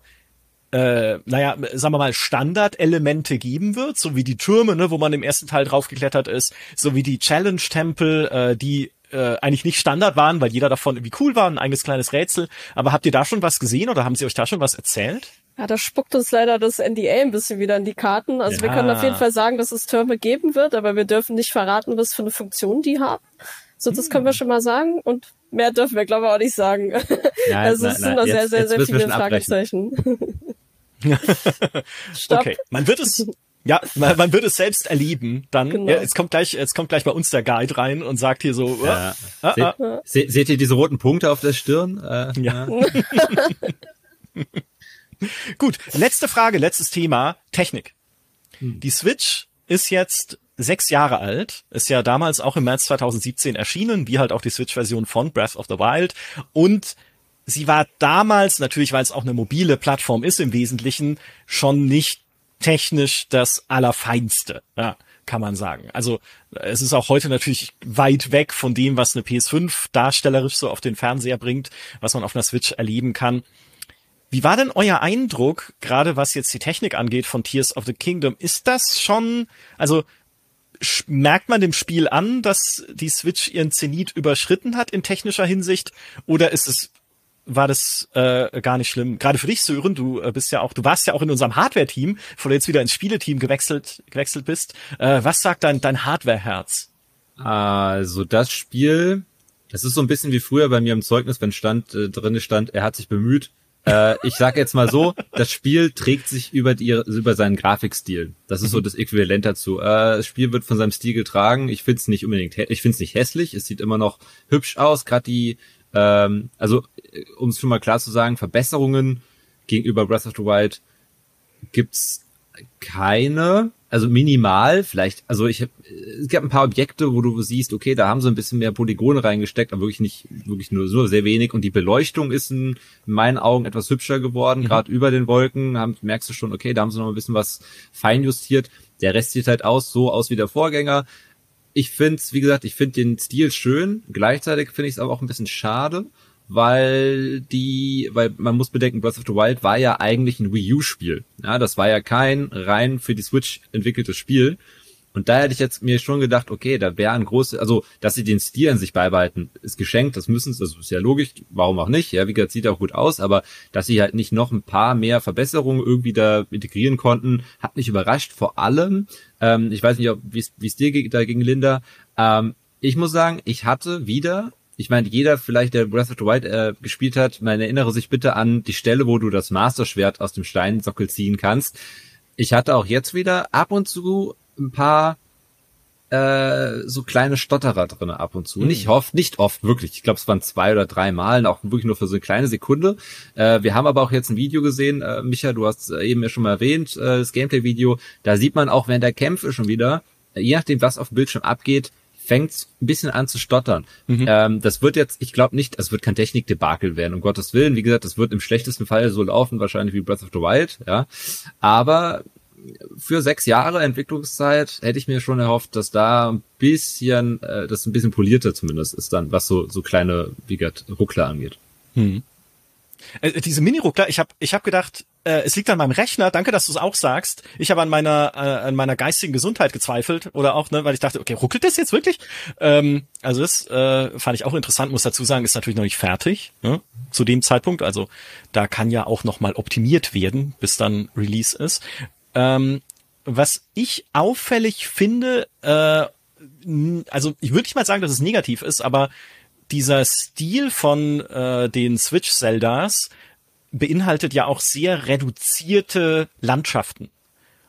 äh, naja, sagen wir mal, Standardelemente geben wird, so wie die Türme, ne, wo man im ersten Teil draufgeklettert ist, so wie die Challenge-Tempel, äh, die äh, eigentlich nicht Standard waren, weil jeder davon irgendwie cool war, ein eigenes kleines Rätsel. Aber habt ihr da schon was gesehen oder haben sie euch da schon was erzählt? Ja, da spuckt uns leider das NDA ein bisschen wieder in die Karten. Also ja. wir können auf jeden Fall sagen, dass es Türme geben wird, aber wir dürfen nicht verraten, was für eine Funktion die haben. So, das können wir hm. schon mal sagen. Und mehr dürfen wir, glaube ich, auch nicht sagen. Nein, also es sind da sehr, sehr, sehr viele Fragezeichen. okay, man wird es ja, man, man wird es selbst erleben. Dann genau. ja, jetzt kommt gleich, jetzt kommt gleich bei uns der Guide rein und sagt hier so. Ja. Ah, ah. Se, se, seht ihr diese roten Punkte auf der Stirn? Äh, ja. Gut, letzte Frage, letztes Thema: Technik. Hm. Die Switch ist jetzt sechs Jahre alt, ist ja damals auch im März 2017 erschienen, wie halt auch die Switch-Version von Breath of the Wild. Und sie war damals, natürlich weil es auch eine mobile Plattform ist im Wesentlichen, schon nicht technisch das Allerfeinste. Ja, kann man sagen. Also es ist auch heute natürlich weit weg von dem, was eine PS5 darstellerisch so auf den Fernseher bringt, was man auf einer Switch erleben kann. Wie war denn euer Eindruck, gerade was jetzt die Technik angeht von Tears of the Kingdom? Ist das schon, also merkt man dem Spiel an, dass die Switch ihren Zenit überschritten hat in technischer Hinsicht? Oder ist es war das äh, gar nicht schlimm. Gerade für dich, Sören, du äh, bist ja auch, du warst ja auch in unserem Hardware-Team, bevor du jetzt wieder ins Spieleteam gewechselt, gewechselt bist. Äh, was sagt dein, dein Hardware-Herz? Also das Spiel, das ist so ein bisschen wie früher bei mir im Zeugnis, wenn stand äh, drinne stand, er hat sich bemüht, Äh, ich sage jetzt mal so, das Spiel trägt sich über, die, über seinen Grafikstil. Das ist so das Äquivalent dazu. Äh, das Spiel wird von seinem Stil getragen. Ich finde es nicht unbedingt, ich finde es nicht hässlich. Es sieht immer noch hübsch aus. Gerade die, ähm, also um es schon mal klar zu sagen, Verbesserungen gegenüber Breath of the Wild gibt's keine also minimal, vielleicht, also ich habe, es gab ein paar Objekte, wo du siehst, okay, da haben sie ein bisschen mehr Polygone reingesteckt, aber wirklich nicht, wirklich nur so sehr wenig. Und die Beleuchtung ist in, in meinen Augen etwas hübscher geworden, mhm. gerade über den Wolken, haben, merkst du schon, okay, da haben sie noch ein bisschen was feinjustiert. Der Rest sieht halt aus, so aus wie der Vorgänger. Ich finde wie gesagt, ich finde den Stil schön. Gleichzeitig finde ich es aber auch ein bisschen schade, weil die, weil man muss bedenken, Breath of the Wild war ja eigentlich ein Wii U-Spiel. Ja, das war ja kein rein für die Switch entwickeltes Spiel. Und da hätte ich jetzt mir schon gedacht, okay, da wäre ein großes, also, dass sie den Stil an sich beibehalten, ist geschenkt, das müssen sie, das ist ja logisch, warum auch nicht, ja, wie gesagt, sieht auch gut aus, aber dass sie halt nicht noch ein paar mehr Verbesserungen irgendwie da integrieren konnten, hat mich überrascht, vor allem, ähm, ich weiß nicht, wie es dir da ging, Linda, ähm, ich muss sagen, ich hatte wieder ich meine, jeder vielleicht, der Breath of the Wild äh, gespielt hat, man erinnere sich bitte an die Stelle, wo du das Master-Schwert aus dem Steinsockel ziehen kannst. Ich hatte auch jetzt wieder ab und zu ein paar äh, so kleine Stotterer drin ab und zu. Mhm. Nicht oft, nicht oft, wirklich. Ich glaube, es waren zwei oder drei Mal, auch wirklich nur für so eine kleine Sekunde. Äh, wir haben aber auch jetzt ein Video gesehen, äh, Micha, du hast eben ja schon mal erwähnt, äh, das Gameplay-Video. Da sieht man auch während der Kämpfe schon wieder, je nachdem, was auf dem Bildschirm abgeht, fängt ein bisschen an zu stottern. Mhm. Ähm, das wird jetzt, ich glaube nicht, es wird kein Technikdebakel werden, um Gottes Willen. Wie gesagt, das wird im schlechtesten Fall so laufen, wahrscheinlich wie Breath of the Wild, ja. Aber für sechs Jahre Entwicklungszeit hätte ich mir schon erhofft, dass da ein bisschen, äh, das ein bisschen polierter zumindest ist dann, was so, so kleine, wie gesagt, Ruckler angeht. Mhm. Äh, diese Mini-Ruckler, ich habe ich hab gedacht, äh, es liegt an meinem Rechner. Danke, dass du es auch sagst. Ich habe an meiner äh, an meiner geistigen Gesundheit gezweifelt oder auch, ne, weil ich dachte, okay, ruckelt das jetzt wirklich? Ähm, also das äh, fand ich auch interessant. Muss dazu sagen, ist natürlich noch nicht fertig ne, zu dem Zeitpunkt. Also da kann ja auch noch mal optimiert werden, bis dann Release ist. Ähm, was ich auffällig finde, äh, also ich würde nicht mal sagen, dass es negativ ist, aber dieser Stil von äh, den Switch-Zeldas beinhaltet ja auch sehr reduzierte Landschaften.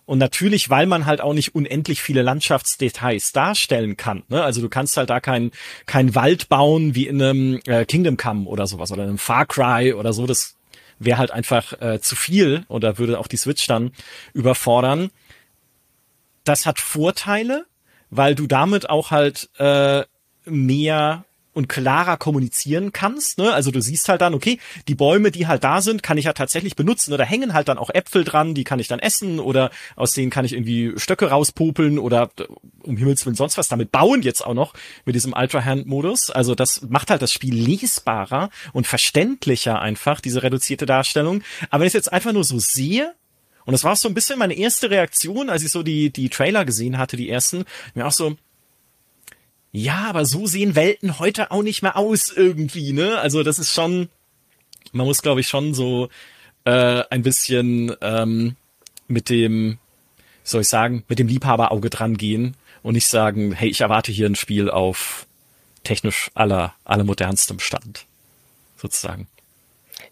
Und natürlich, weil man halt auch nicht unendlich viele Landschaftsdetails darstellen kann. Ne? Also du kannst halt da kein, kein Wald bauen wie in einem äh, Kingdom Come oder sowas oder einem Far Cry oder so. Das wäre halt einfach äh, zu viel oder würde auch die Switch dann überfordern. Das hat Vorteile, weil du damit auch halt äh, mehr und klarer kommunizieren kannst. Ne? Also du siehst halt dann, okay, die Bäume, die halt da sind, kann ich ja tatsächlich benutzen. Oder hängen halt dann auch Äpfel dran, die kann ich dann essen oder aus denen kann ich irgendwie Stöcke rauspopeln oder um Himmels Willen sonst was damit bauen jetzt auch noch mit diesem Ultra-Hand-Modus. Also das macht halt das Spiel lesbarer und verständlicher einfach, diese reduzierte Darstellung. Aber wenn ich jetzt einfach nur so sehe, und das war so ein bisschen meine erste Reaktion, als ich so die, die Trailer gesehen hatte, die ersten, mir auch so, ja, aber so sehen Welten heute auch nicht mehr aus irgendwie, ne? Also das ist schon, man muss glaube ich schon so äh, ein bisschen ähm, mit dem, soll ich sagen, mit dem Liebhaberauge dran gehen und nicht sagen, hey, ich erwarte hier ein Spiel auf technisch aller, aller modernstem Stand, sozusagen.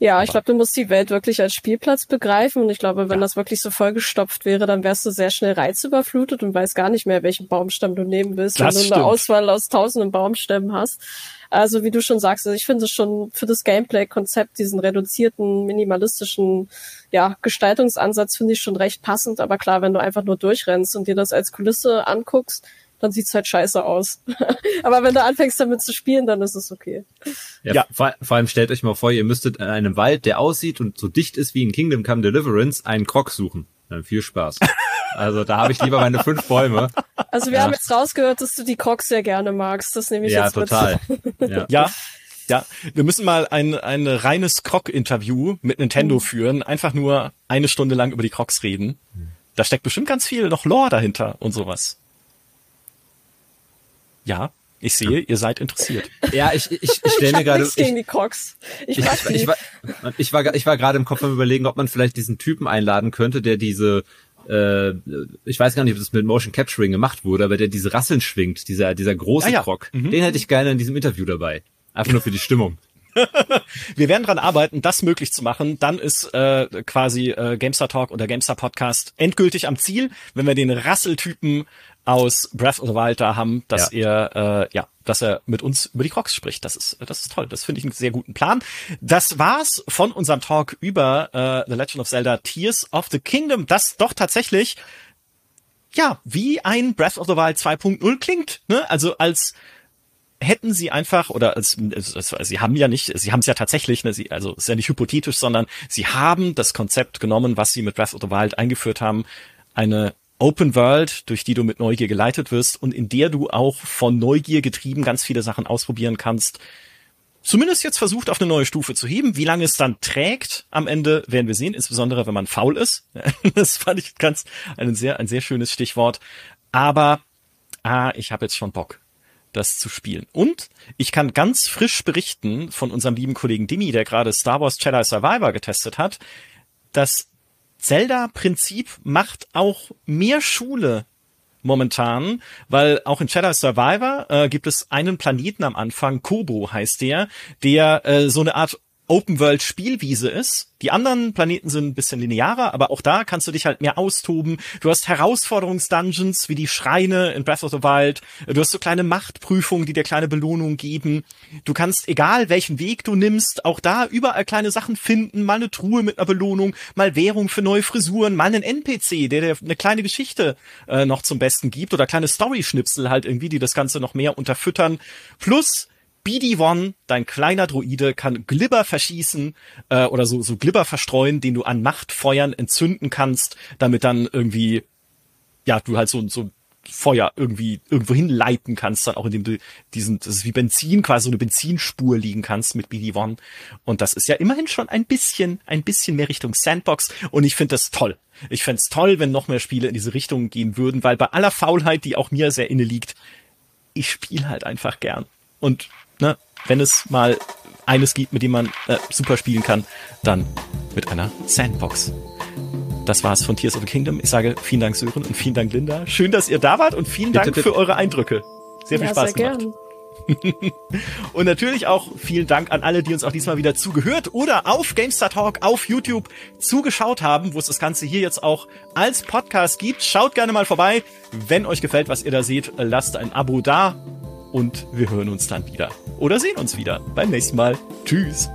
Ja, ich glaube, du musst die Welt wirklich als Spielplatz begreifen und ich glaube, wenn ja. das wirklich so vollgestopft wäre, dann wärst du sehr schnell reizüberflutet und weißt gar nicht mehr, welchen Baumstamm du nehmen willst, das wenn du stimmt. eine Auswahl aus tausenden Baumstämmen hast. Also wie du schon sagst, also ich finde es schon für das Gameplay-Konzept, diesen reduzierten, minimalistischen ja, Gestaltungsansatz finde ich schon recht passend. Aber klar, wenn du einfach nur durchrennst und dir das als Kulisse anguckst, dann sieht's halt scheiße aus. Aber wenn du anfängst damit zu spielen, dann ist es okay. Ja, ja. Vor, vor, allem stellt euch mal vor, ihr müsstet in einem Wald, der aussieht und so dicht ist wie in Kingdom Come Deliverance, einen Krog suchen. Dann viel Spaß. Also da habe ich lieber meine fünf Bäume. Also wir ja. haben jetzt rausgehört, dass du die Crocs sehr gerne magst. Das nehme ich ja, jetzt total. mit. Ja, ja. Ja, wir müssen mal ein, ein reines Croc-Interview mit Nintendo mhm. führen. Einfach nur eine Stunde lang über die Crocs reden. Da steckt bestimmt ganz viel noch Lore dahinter und sowas. Ja, ich sehe, ihr seid interessiert. Ja, ich, ich, ich stelle mir gerade. Ich, gegen die Crocs. Ich, ich, ich, ich, war, ich war, ich war gerade im Kopf am überlegen, ob man vielleicht diesen Typen einladen könnte, der diese, äh, ich weiß gar nicht, ob das mit Motion Capturing gemacht wurde, aber der diese Rasseln schwingt, dieser, dieser große ah, ja. Croc. Mhm. Den hätte ich gerne in diesem Interview dabei. Einfach nur für die Stimmung. wir werden dran arbeiten, das möglich zu machen. Dann ist äh, quasi äh, Gamestar Talk oder Gamestar Podcast endgültig am Ziel, wenn wir den Rasseltypen aus Breath of the Wild da haben, dass ja. er äh, ja, dass er mit uns über die Crocs spricht. Das ist das ist toll. Das finde ich einen sehr guten Plan. Das war's von unserem Talk über äh, The Legend of Zelda Tears of the Kingdom, das doch tatsächlich ja, wie ein Breath of the Wild 2.0 klingt, ne? Also als hätten sie einfach oder als, als, als sie haben ja nicht, sie haben es ja tatsächlich, ne, sie, also ist ja nicht hypothetisch, sondern sie haben das Konzept genommen, was sie mit Breath of the Wild eingeführt haben, eine Open World, durch die du mit Neugier geleitet wirst und in der du auch von Neugier getrieben ganz viele Sachen ausprobieren kannst. Zumindest jetzt versucht, auf eine neue Stufe zu heben. Wie lange es dann trägt, am Ende werden wir sehen, insbesondere wenn man faul ist. Das fand ich ganz ein sehr, ein sehr schönes Stichwort. Aber ah, ich habe jetzt schon Bock das zu spielen. Und ich kann ganz frisch berichten von unserem lieben Kollegen Dimi, der gerade Star Wars Jedi Survivor getestet hat, das Zelda-Prinzip macht auch mehr Schule momentan, weil auch in Jedi Survivor äh, gibt es einen Planeten am Anfang, Kobo heißt der, der äh, so eine Art Open-World-Spielwiese ist. Die anderen Planeten sind ein bisschen linearer, aber auch da kannst du dich halt mehr austoben. Du hast Herausforderungsdungeons wie die Schreine in Breath of the Wild. Du hast so kleine Machtprüfungen, die dir kleine Belohnungen geben. Du kannst, egal welchen Weg du nimmst, auch da überall kleine Sachen finden. Mal eine Truhe mit einer Belohnung, mal Währung für neue Frisuren, mal einen NPC, der dir eine kleine Geschichte äh, noch zum Besten gibt oder kleine Story-Schnipsel halt irgendwie, die das Ganze noch mehr unterfüttern. Plus BD-1, dein kleiner Droide, kann Glibber verschießen äh, oder so, so Glibber verstreuen, den du an Machtfeuern entzünden kannst, damit dann irgendwie, ja, du halt so, so Feuer irgendwie irgendwo hinleiten kannst, dann auch indem du diesen, das ist wie Benzin, quasi so eine Benzinspur liegen kannst mit BD-1. Und das ist ja immerhin schon ein bisschen, ein bisschen mehr Richtung Sandbox. Und ich finde das toll. Ich fände toll, wenn noch mehr Spiele in diese Richtung gehen würden, weil bei aller Faulheit, die auch mir sehr inne liegt, ich spiele halt einfach gern. Und ne, wenn es mal eines gibt, mit dem man äh, super spielen kann, dann mit einer Sandbox. Das war's von Tears of the Kingdom. Ich sage vielen Dank Sören und vielen Dank Linda. Schön, dass ihr da wart und vielen Dank bitte, bitte. für eure Eindrücke. Sehr viel ja, Spaß sehr gemacht. und natürlich auch vielen Dank an alle, die uns auch diesmal wieder zugehört oder auf GameStar Talk auf YouTube zugeschaut haben, wo es das Ganze hier jetzt auch als Podcast gibt. Schaut gerne mal vorbei. Wenn euch gefällt, was ihr da seht, lasst ein Abo da und wir hören uns dann wieder oder sehen uns wieder beim nächsten Mal. Tschüss.